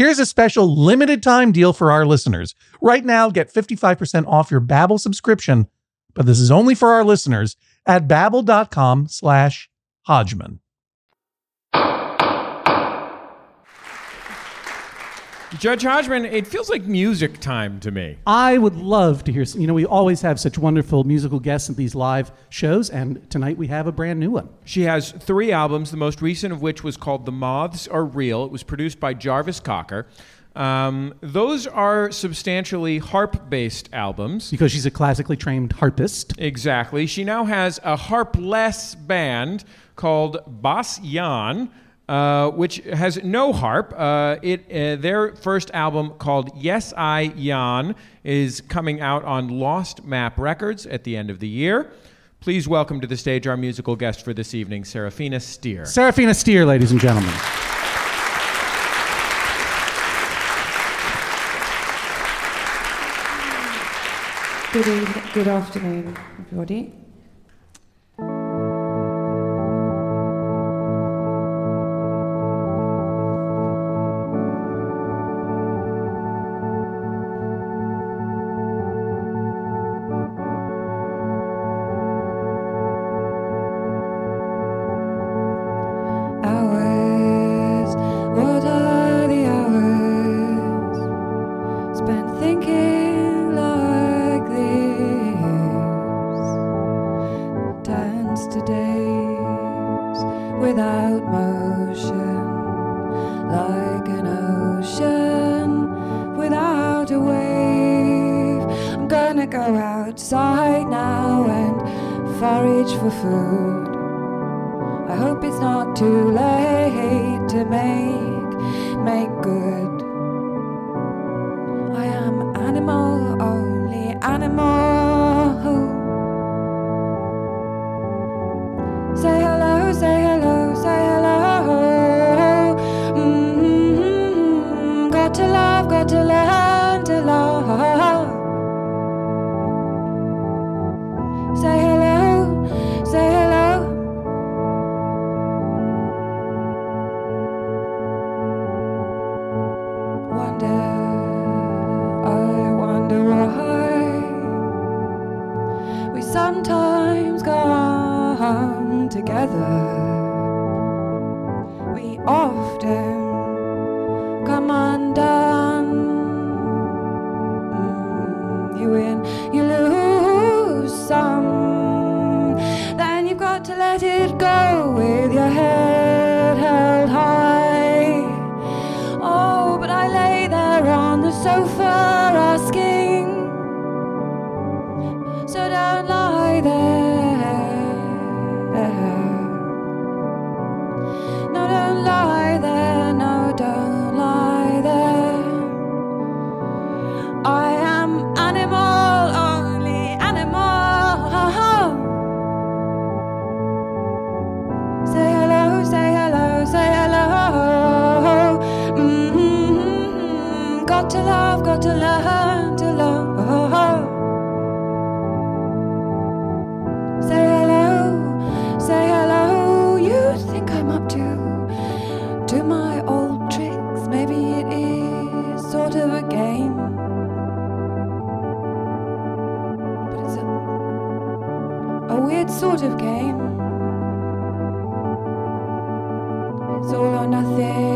Here's a special limited time deal for our listeners. Right now, get 55% off your Babbel subscription, but this is only for our listeners at babbel.com slash Hodgman. Judge Hodgman, it feels like music time to me. I would love to hear. You know, we always have such wonderful musical guests at these live shows, and tonight we have a brand new one. She has three albums, the most recent of which was called The Moths Are Real. It was produced by Jarvis Cocker. Um, those are substantially harp based albums. Because she's a classically trained harpist. Exactly. She now has a harpless band called Bas Jan. Uh, which has no harp. Uh, it uh, their first album called Yes I Jan is coming out on Lost Map Records at the end of the year. Please welcome to the stage our musical guest for this evening, Serafina Steer. Serafina Steer, ladies and gentlemen. Good, evening, good afternoon, everybody. Yesterdays without motion, like an ocean without a wave. I'm gonna go outside now and forage for food. I hope it's not too late to make make good. A game, but it's a a weird sort of game. It's all or nothing,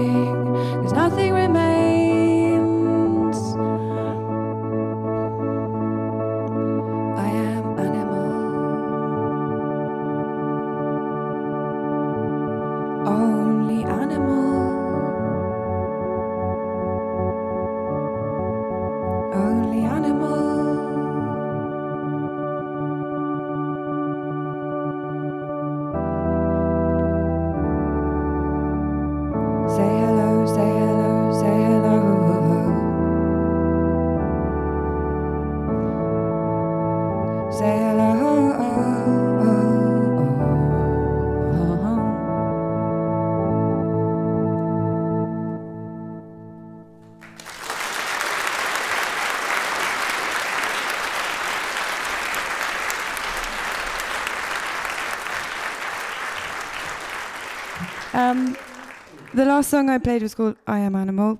last song I played was called I Am Animal,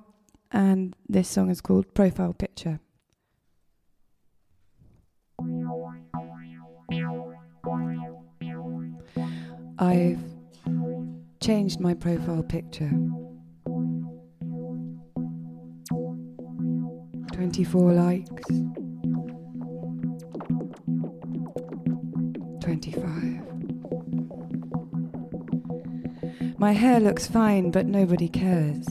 and this song is called Profile Picture. I've changed my profile picture. 24 likes. 25. My hair looks fine, but nobody cares.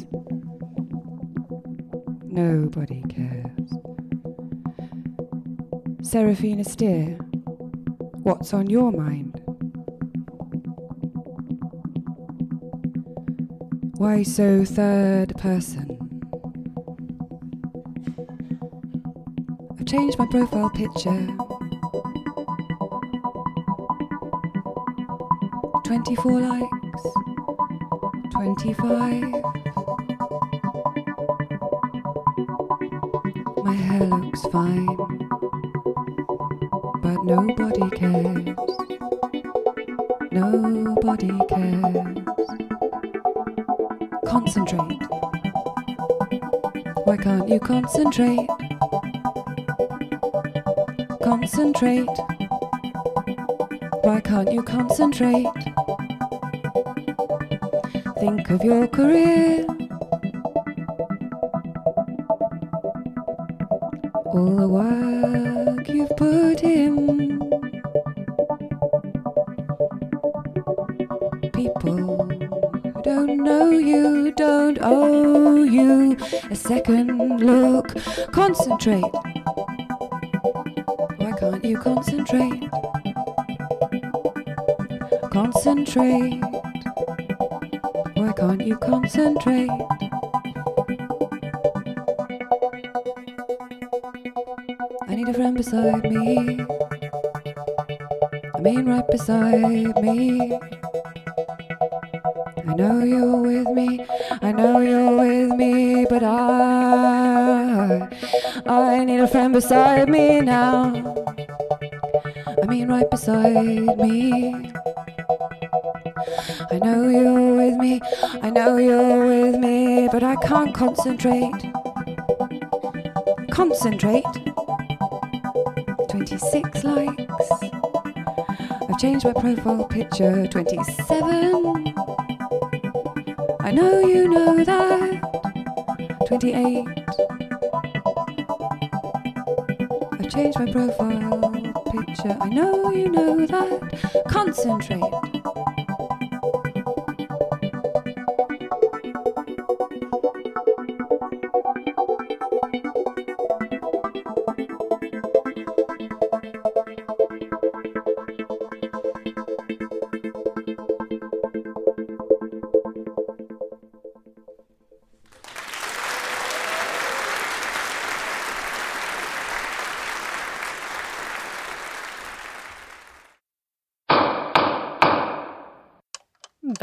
Nobody cares. Serafina Steer, what's on your mind? Why so third person? I've changed my profile picture. 24 likes. 25. My hair looks fine, but nobody cares. Nobody cares. Concentrate. Why can't you concentrate? Concentrate. Why can't you concentrate? Think of your career. All the work you've put in. people who don't know you, don't owe you a second look. Concentrate. Why can't you concentrate? Concentrate. Can't you concentrate? I need a friend beside me. I mean, right beside me. I know you're with me. I know you're with me, but I, I need a friend beside me now. I mean, right beside me. I can't concentrate. Concentrate. 26 likes. I've changed my profile picture 27. I know you know that. 28. I've changed my profile picture. I know you know that. Concentrate.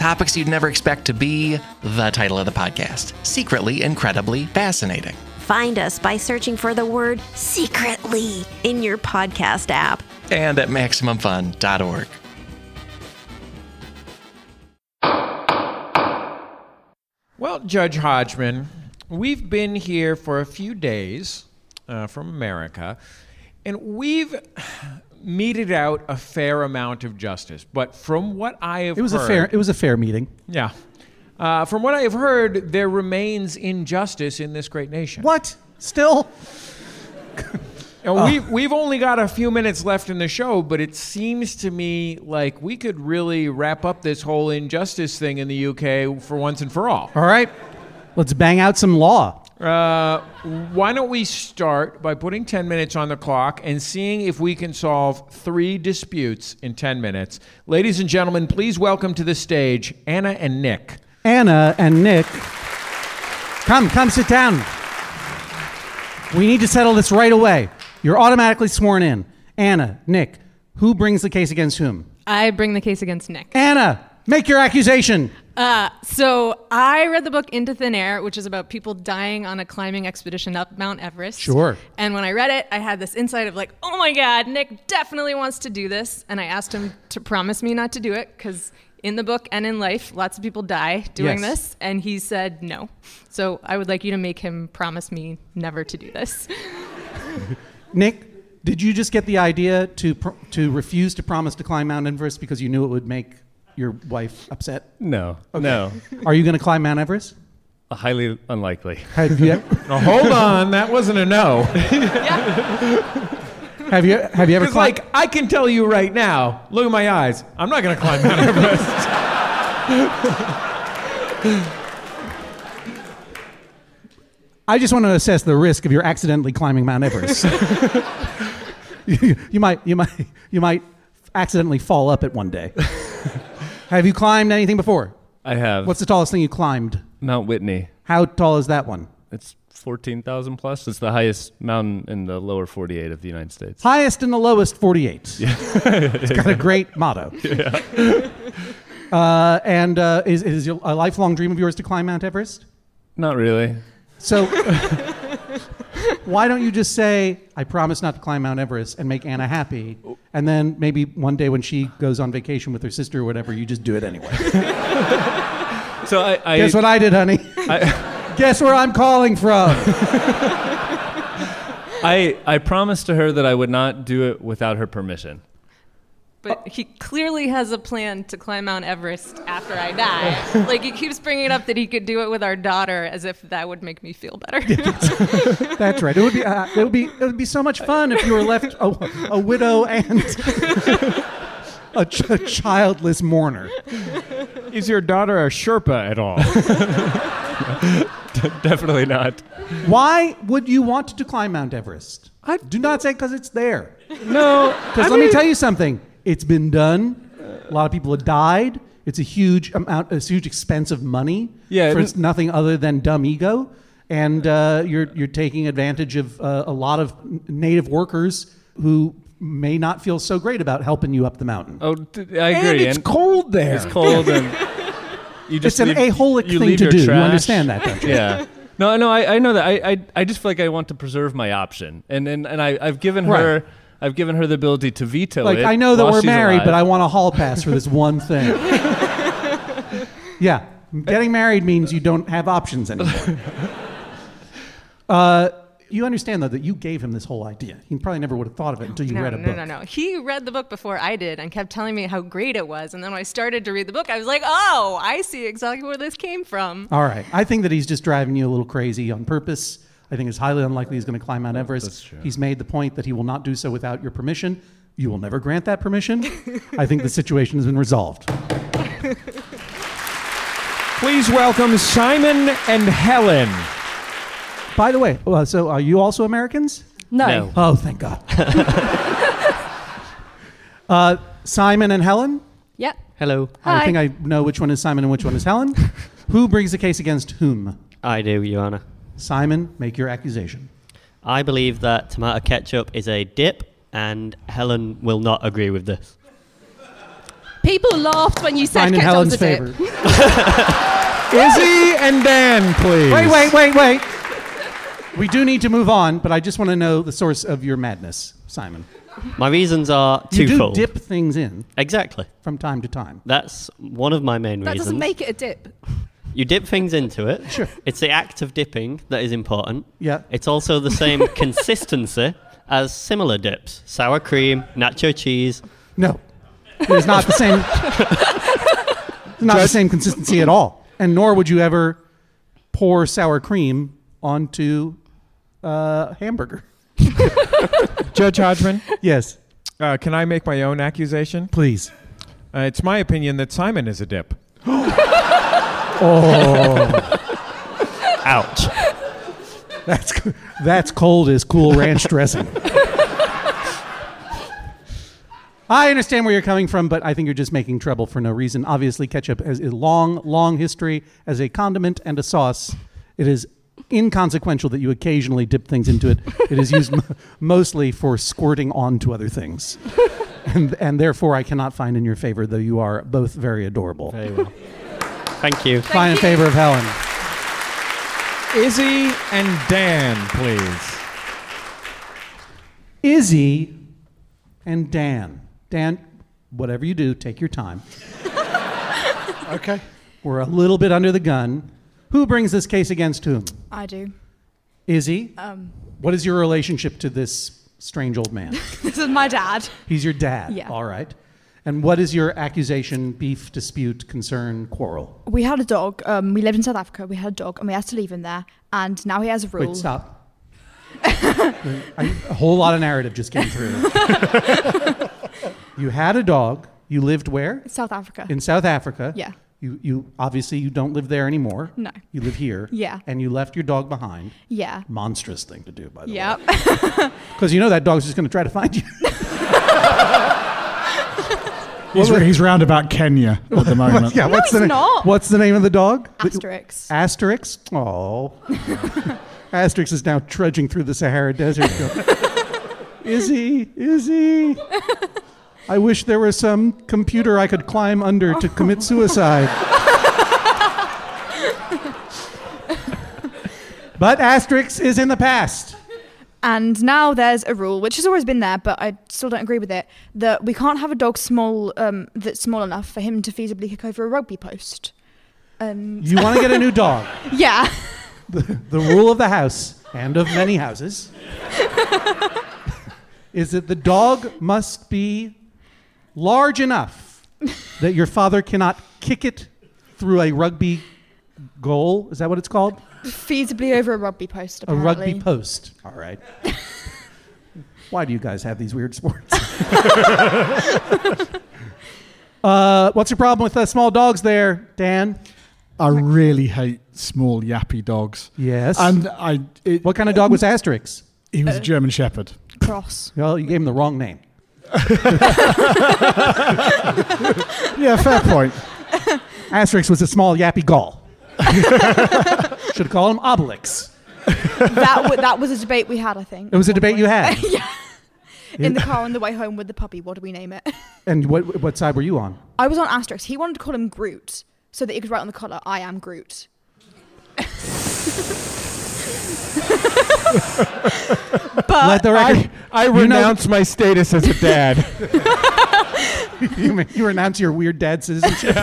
Topics you'd never expect to be the title of the podcast Secretly Incredibly Fascinating. Find us by searching for the word secretly in your podcast app. And at MaximumFun.org. Well, Judge Hodgman, we've been here for a few days uh, from America, and we've meted out a fair amount of justice. But from what I have It was heard, a fair. It was a fair meeting. yeah. Uh, from what I have heard, there remains injustice in this great nation. What? Still? And we, we've only got a few minutes left in the show, but it seems to me like we could really wrap up this whole injustice thing in the UK for once and for all. All right. Let's bang out some law. Uh, why don't we start by putting 10 minutes on the clock and seeing if we can solve three disputes in 10 minutes? Ladies and gentlemen, please welcome to the stage Anna and Nick. Anna and Nick, come, come sit down. We need to settle this right away. You're automatically sworn in. Anna, Nick, who brings the case against whom? I bring the case against Nick. Anna, make your accusation. Uh, so I read the book Into Thin Air, which is about people dying on a climbing expedition up Mount Everest. Sure. And when I read it, I had this insight of like, oh my God, Nick definitely wants to do this. And I asked him to promise me not to do it because in the book and in life, lots of people die doing Yes. this. And he said no. So I would like you to make him promise me never to do this. Nick, did you just get the idea to pr- to refuse to promise to climb Mount Everest because you knew it would make your wife upset? No, no, Are you going to climb Mount Everest? Uh, highly unlikely. Have you Now, hold on, that wasn't a no. Have you have you ever Because, climbed? like, I can tell you right now, look at my eyes. I'm not going to climb Mount Everest. I just want to assess the risk of your accidentally climbing Mount Everest. you, you might you might you might accidentally fall up it one day. Have you climbed anything before? I have. What's the tallest thing you climbed? Mount Whitney? How tall is that one? It's 14,000 plus. It's the highest mountain in the lower 48 of the United States. Highest and the lowest 48. Yeah. it's got a great motto. Uh, and uh, is, is it a lifelong dream of yours to climb Mount Everest? Not really. So, why don't you just say, I promise not to climb Mount Everest and make Anna happy? And then maybe one day when she goes on vacation with her sister or whatever, you just do it anyway. So I, I Guess what I did, honey? I, Guess where I'm calling from? I I promised to her that I would not do it without her permission. But he clearly has a plan to climb Mount Everest after I die. like he keeps bringing up that he could do it with our daughter, as if that would make me feel better. That's right. It would be uh, it would be it would be so much fun if you were left a, a widow and a, ch- a childless mourner. Is your daughter a Sherpa at all? Definitely not. Why would you want to climb Mount Everest? I do not say because it's there. No, Because let me tell you something. It's been done. A lot of people have died. It's a huge amount. It's a huge expense of money. Yeah, for it- it's nothing other than dumb ego, and uh, you're you're taking advantage of uh, a lot of n- native workers who may not feel so great about helping you up the mountain. Oh, t- I agree. And it's cold there. It's cold and you just It's an leave- aholic you thing leave to your do. You trash. understand that, don't you? Yeah. No, no, I, I know that. I, I, I just feel like I want to preserve my option, and and, and I, I've given her, Right. I've given her the ability to veto Like it. I know that we're married, alive. but I want a hall pass for this one thing. yeah, getting married means you don't have options anymore. uh, you understand though that you gave him this whole idea. He probably never would have thought of it until you no, read a book. no, book. no, no. He read the book before I did and kept telling me how great it was. And then when I started to read the book, I was like, oh, I see exactly where this came from. All right, I think that he's just driving you a little crazy on purpose. I think it's highly unlikely he's going to climb Mount Everest. That's true. He's made the point that he will not do so without your permission. You will never grant that permission. I think the situation has been resolved. Please welcome Simon and Helen. By the way, uh, so are you also Americans? No. No. Oh, thank God. uh, Simon and Helen? Yep. Hello. I think I know which one is Simon and which one is Helen. Who brings the case against whom? I do, Your Honour. Simon, make your accusation. I believe that tomato ketchup is a dip, and Helen will not agree with this. People laughed when you said Find in ketchup Helen's was a dip. favor. Izzy and Dan, please. Wait, wait, wait, wait. We do need to move on, but I just want to know the source of your madness, Simon. My reasons are You do twofold. dip things in Exactly. from time to time. That's one of my main reasons. That reasons. doesn't make it a dip. You dip things into it. Sure. It's the act of dipping that is important. Yeah. It's also the same consistency as similar dips sour cream, nacho cheese. No, it's not the same. it's not the same consistency at all, and nor would you ever pour sour cream onto uh, hamburger. Judge Hodgman, Yes, uh, can I make my own accusation? please. Uh, it's my opinion that Simon is a dip. Oh. Ouch. That's that's cold as cool ranch dressing. I understand where you're coming from, but I think you're just making trouble for no reason. Obviously, ketchup has a long, long history as a condiment and a sauce. It is inconsequential that you occasionally dip things into it. It is used m- mostly for squirting onto other things. And, and therefore, I cannot find in your favor, though you are both very adorable. Very well. Thank you. Find in favor of Helen. Izzy and Dan, please. Izzy and Dan. Dan, whatever you do, take your time. Okay. We're a little bit under the gun. Who brings this case against whom? I do. Izzy? Um, What is your relationship to this strange old man? this is my dad. He's your dad. Yeah. All right. And what is your accusation, beef, dispute, concern, quarrel? We had a dog. Um, we lived in South Africa. We had a dog, and we had to leave him there. And now he has rules. Wait, stop. I- a whole lot of narrative just came through. you had a dog. You lived where? South Africa. In South Africa. Yeah. You, you obviously you don't live there anymore. No. You live here. Yeah. And you left your dog behind. Yeah. Monstrous thing to do, by the way. Yep. Because you know that dog's just going to try to find you. He's, he's round about Kenya at the moment. yeah. What's the he's na- not. What's the name of the dog? Asterix. Asterix. Oh. Asterix is now trudging through the Sahara Desert. is he? Is he? I wish there was some computer I could climb under to commit suicide. but Asterix is in the past. And now there's a rule, which has always been there, but I still don't agree with it, that we can't have a dog small um, that's small enough for him to feasibly kick over a rugby post. And You want to get a new dog. yeah. The, the rule of the house and of many houses is that the dog must be large enough that your father cannot kick it through a rugby goal. Is that what it's called? Feasibly over a rugby post, Apparently. A rugby post. All right. Why do you guys have these weird sports? uh, what's your problem with the small dogs there, Dan? I really hate small yappy dogs. Yes. And I. It, What kind of dog was Asterix? He was a German Shepherd. Cross. Well, you gave him the wrong name. Yeah, fair point. Asterix was a small yappy Gaul. Should call called him Obelix. that, w- that was a debate we had, I think. It was a debate you had. yeah. In the car on the way home with the puppy, what do we name it? And what what side were you on? I was on Asterix. He wanted to call him Groot so that he could write on the collar, I am Groot. but Let the record. I You know- renounce my status as a dad. you, mean- you renounce your weird dad citizenship.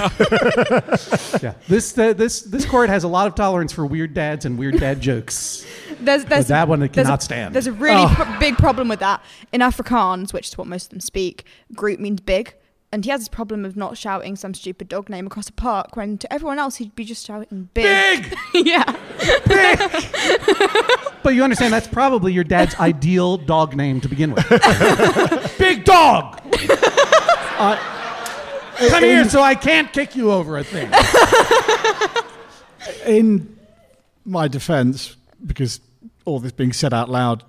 yeah. This uh, this this court has a lot of tolerance for weird dads and weird dad jokes. There's, there's But that one it there's a- cannot stand. There's a really Oh. pr- big problem with that. In Afrikaans, which is what most of them speak, Groot means big. And he has this problem of not shouting some stupid dog name across a park when to everyone else he'd be just shouting big. Big! yeah. But you understand that's probably your dad's ideal dog name to begin with. Big dog. Come here, so I can't kick you over a thing. In my defense, because all this being said out loud,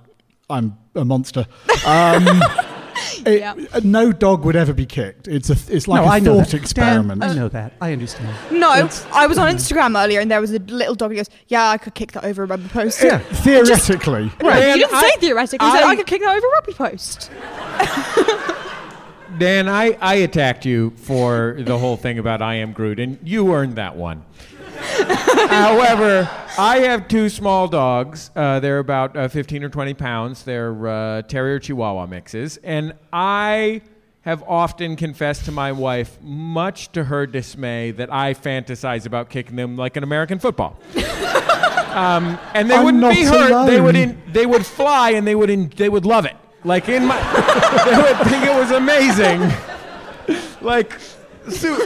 I'm a monster. Um, it- uh, No dog would ever be kicked. It's a. It's like no, a I thought experiment. Dan, I know that. I understand. No, I was on Instagram earlier and there was a little dog who goes, Yeah, I could kick that over a rubber post. Yeah, theoretically. No, Dan, you didn't I- say theoretically. You said I- I could kick that over a rubber post. Dan, I, I attacked you for the whole thing about I am Groot, and you earned that one. However, I have two small dogs. Uh, they're about uh, 15 or 20 pounds. They're uh, Terrier Chihuahua mixes. And I have often confessed to my wife, much to her dismay, that I fantasize about kicking them like an American football. um, and they I'm wouldn't be hurt. They would, in, they would fly and they would, in, they would love it. Like in my, they would think it was amazing. Like, su-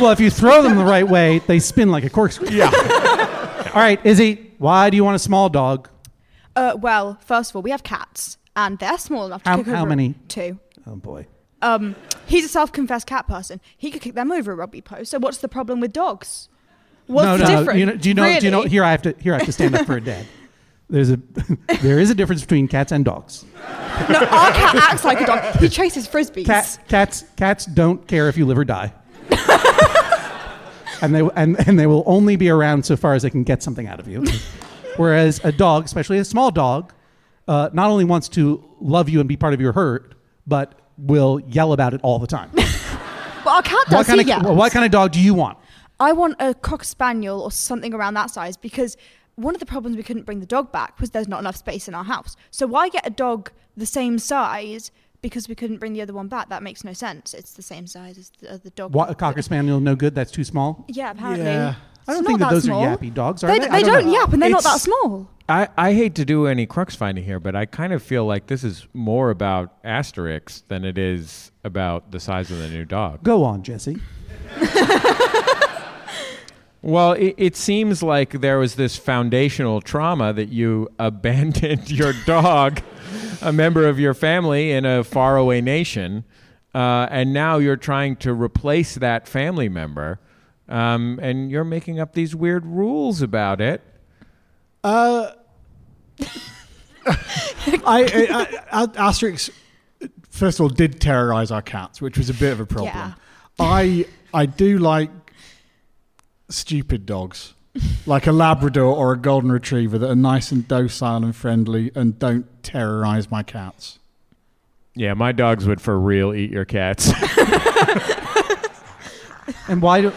Well, if you throw them the right way, they spin like a corkscrew. Yeah. All right, Izzy, why do you want a small dog? Uh, well, first of all, we have cats, and they're small enough to How- kick how over. many? Two. Oh boy. Um, he's a self-confessed cat person. He could kick them over a rugby post. So what's the problem with dogs? What's no, the no, difference? You know, do you know? Do you know? Really? Here, I have to. Here, I have to stand up for a dad. There's a. there is a difference between cats and dogs. No, our cat acts like a dog. He chases frisbees. Cat, cats, cats don't care if you live or die. and they and, and they will only be around so far as they can get something out of you. Whereas a dog, especially a small dog, uh, not only wants to love you and be part of your herd, but will yell about it all the time. But our cat does. what kind of yells. what kind of dog do you want? I want a cocker spaniel or something around that size because one of the problems we couldn't bring the dog back was there's not enough space in our house. So why get a dog the same size because we couldn't bring the other one back? That makes no sense. It's the same size as the other dog. What, a cocker spaniel, no good. That's too small. Yeah, apparently. Yeah. I don't think not that those small. are yappy dogs, are they? they? They, I don't don't, yap, and they're not that small. I, I hate to do any crux finding here, but I kind of feel like this is more about Asterix than it is about the size of the new dog. Go on, Jesse. Well, it, it seems like there was this foundational trauma that you abandoned your dog, a member of your family, in a faraway nation, uh, and now you're trying to replace that family member, um, and you're making up these weird rules about it. Uh, I, I, I, Asterix, first of all, did terrorize our cats, which was a bit of a problem. Yeah. I I do like stupid dogs, like a Labrador or a Golden Retriever that are nice and docile and friendly and don't terrorize my cats. Yeah, my dogs would for real eat your cats. And why do?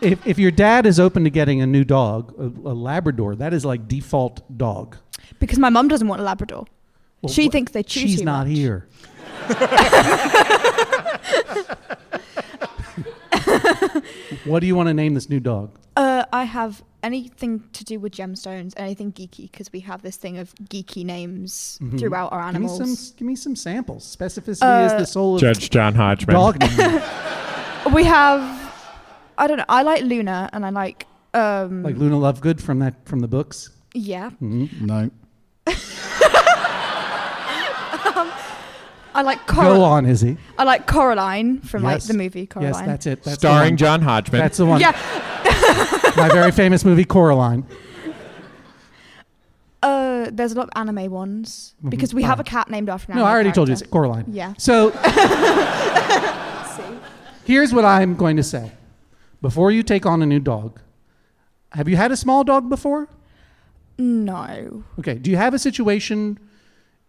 if, if your dad is open to getting a new dog, a, a Labrador, that is like default dog. Because my mum doesn't want a Labrador. Well, she wh- thinks they chew She's too not much. here. what do you want to name this new dog? Uh, I have anything to do with gemstones, anything geeky, because we have this thing of geeky names Mhm. throughout our Give me animals. some, give me some samples. Specificity is Uh, the soul of Judge John Hodgman. Dog name. we have, I don't know. I like Luna, and I like, um, like Luna Lovegood from that from the books. yeah. Mhm. No. I like Coral. Go on, Izzy. I like Coraline from like Yes. the movie Coraline. Yes, that's it. That's the Starring one. John Hodgman. That's the one. Yeah. My very famous movie Coraline. Uh, there's a lot of anime ones Mhm. because we have Oh. a cat named after an No, anime I already told you character. it's Coraline. Yeah. So here's what I'm going to say. Before you take on a new dog, have you had a small dog before? No. Okay. Do you have a situation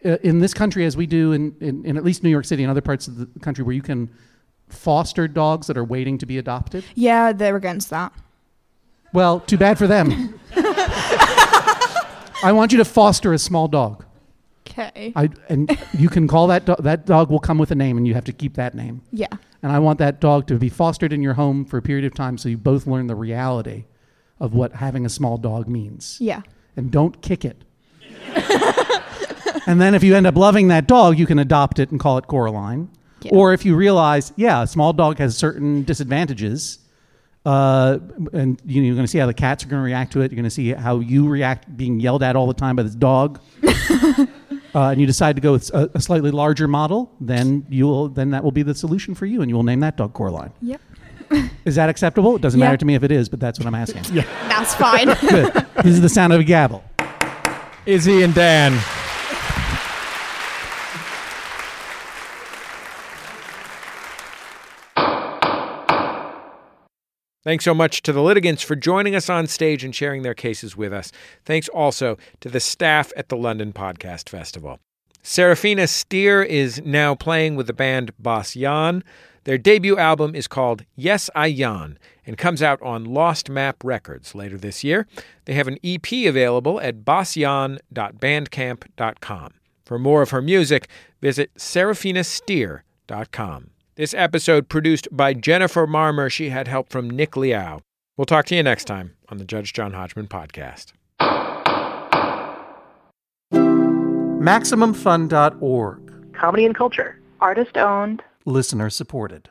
Uh, in this country, as we do in, in, in at least New York City and other parts of the country, where you can foster dogs that are waiting to be adopted? Yeah, they're against that. Well, too bad for them. I want you to foster a small dog. Okay. I, and you can call that dog, that dog will come with a name, and you have to keep that name. Yeah. And I want that dog to be fostered in your home for a period of time so you both learn the reality of what having a small dog means. Yeah. And don't kick it. and then if you end up loving that dog, you can adopt it and call it Coraline. Yeah. Or if you realize, yeah, a small dog has certain disadvantages, uh, and you know, you're going to see how the cats are going to react to it. You're going to see how you react being yelled at all the time by this dog. uh, and you decide to go with a, a slightly larger model, then you'll then that will be the solution for you, and you will name that dog Coraline. Yep. Is that acceptable? It doesn't Yeah. matter to me if it is, but that's what I'm asking. yeah. That's fine. Good. This is the sound of a gavel. Izzy and Dan. Thanks so much to the litigants for joining us on stage and sharing their cases with us. Thanks also to the staff at the London Podcast Festival. Serafina Steer is now playing with the band Bas Jan. Their debut album is called Yes I Jan and comes out on Lost Map Records later this year. They have an EP available at basjan.bandcamp.com. For more of her music, visit serafinasteer.com. This episode produced by Jennifer Marmor. She had help from Nick Liao. We'll talk to you next time on the Judge John Hodgman podcast. MaximumFun.org. Comedy and culture. Artist owned. Listener supported.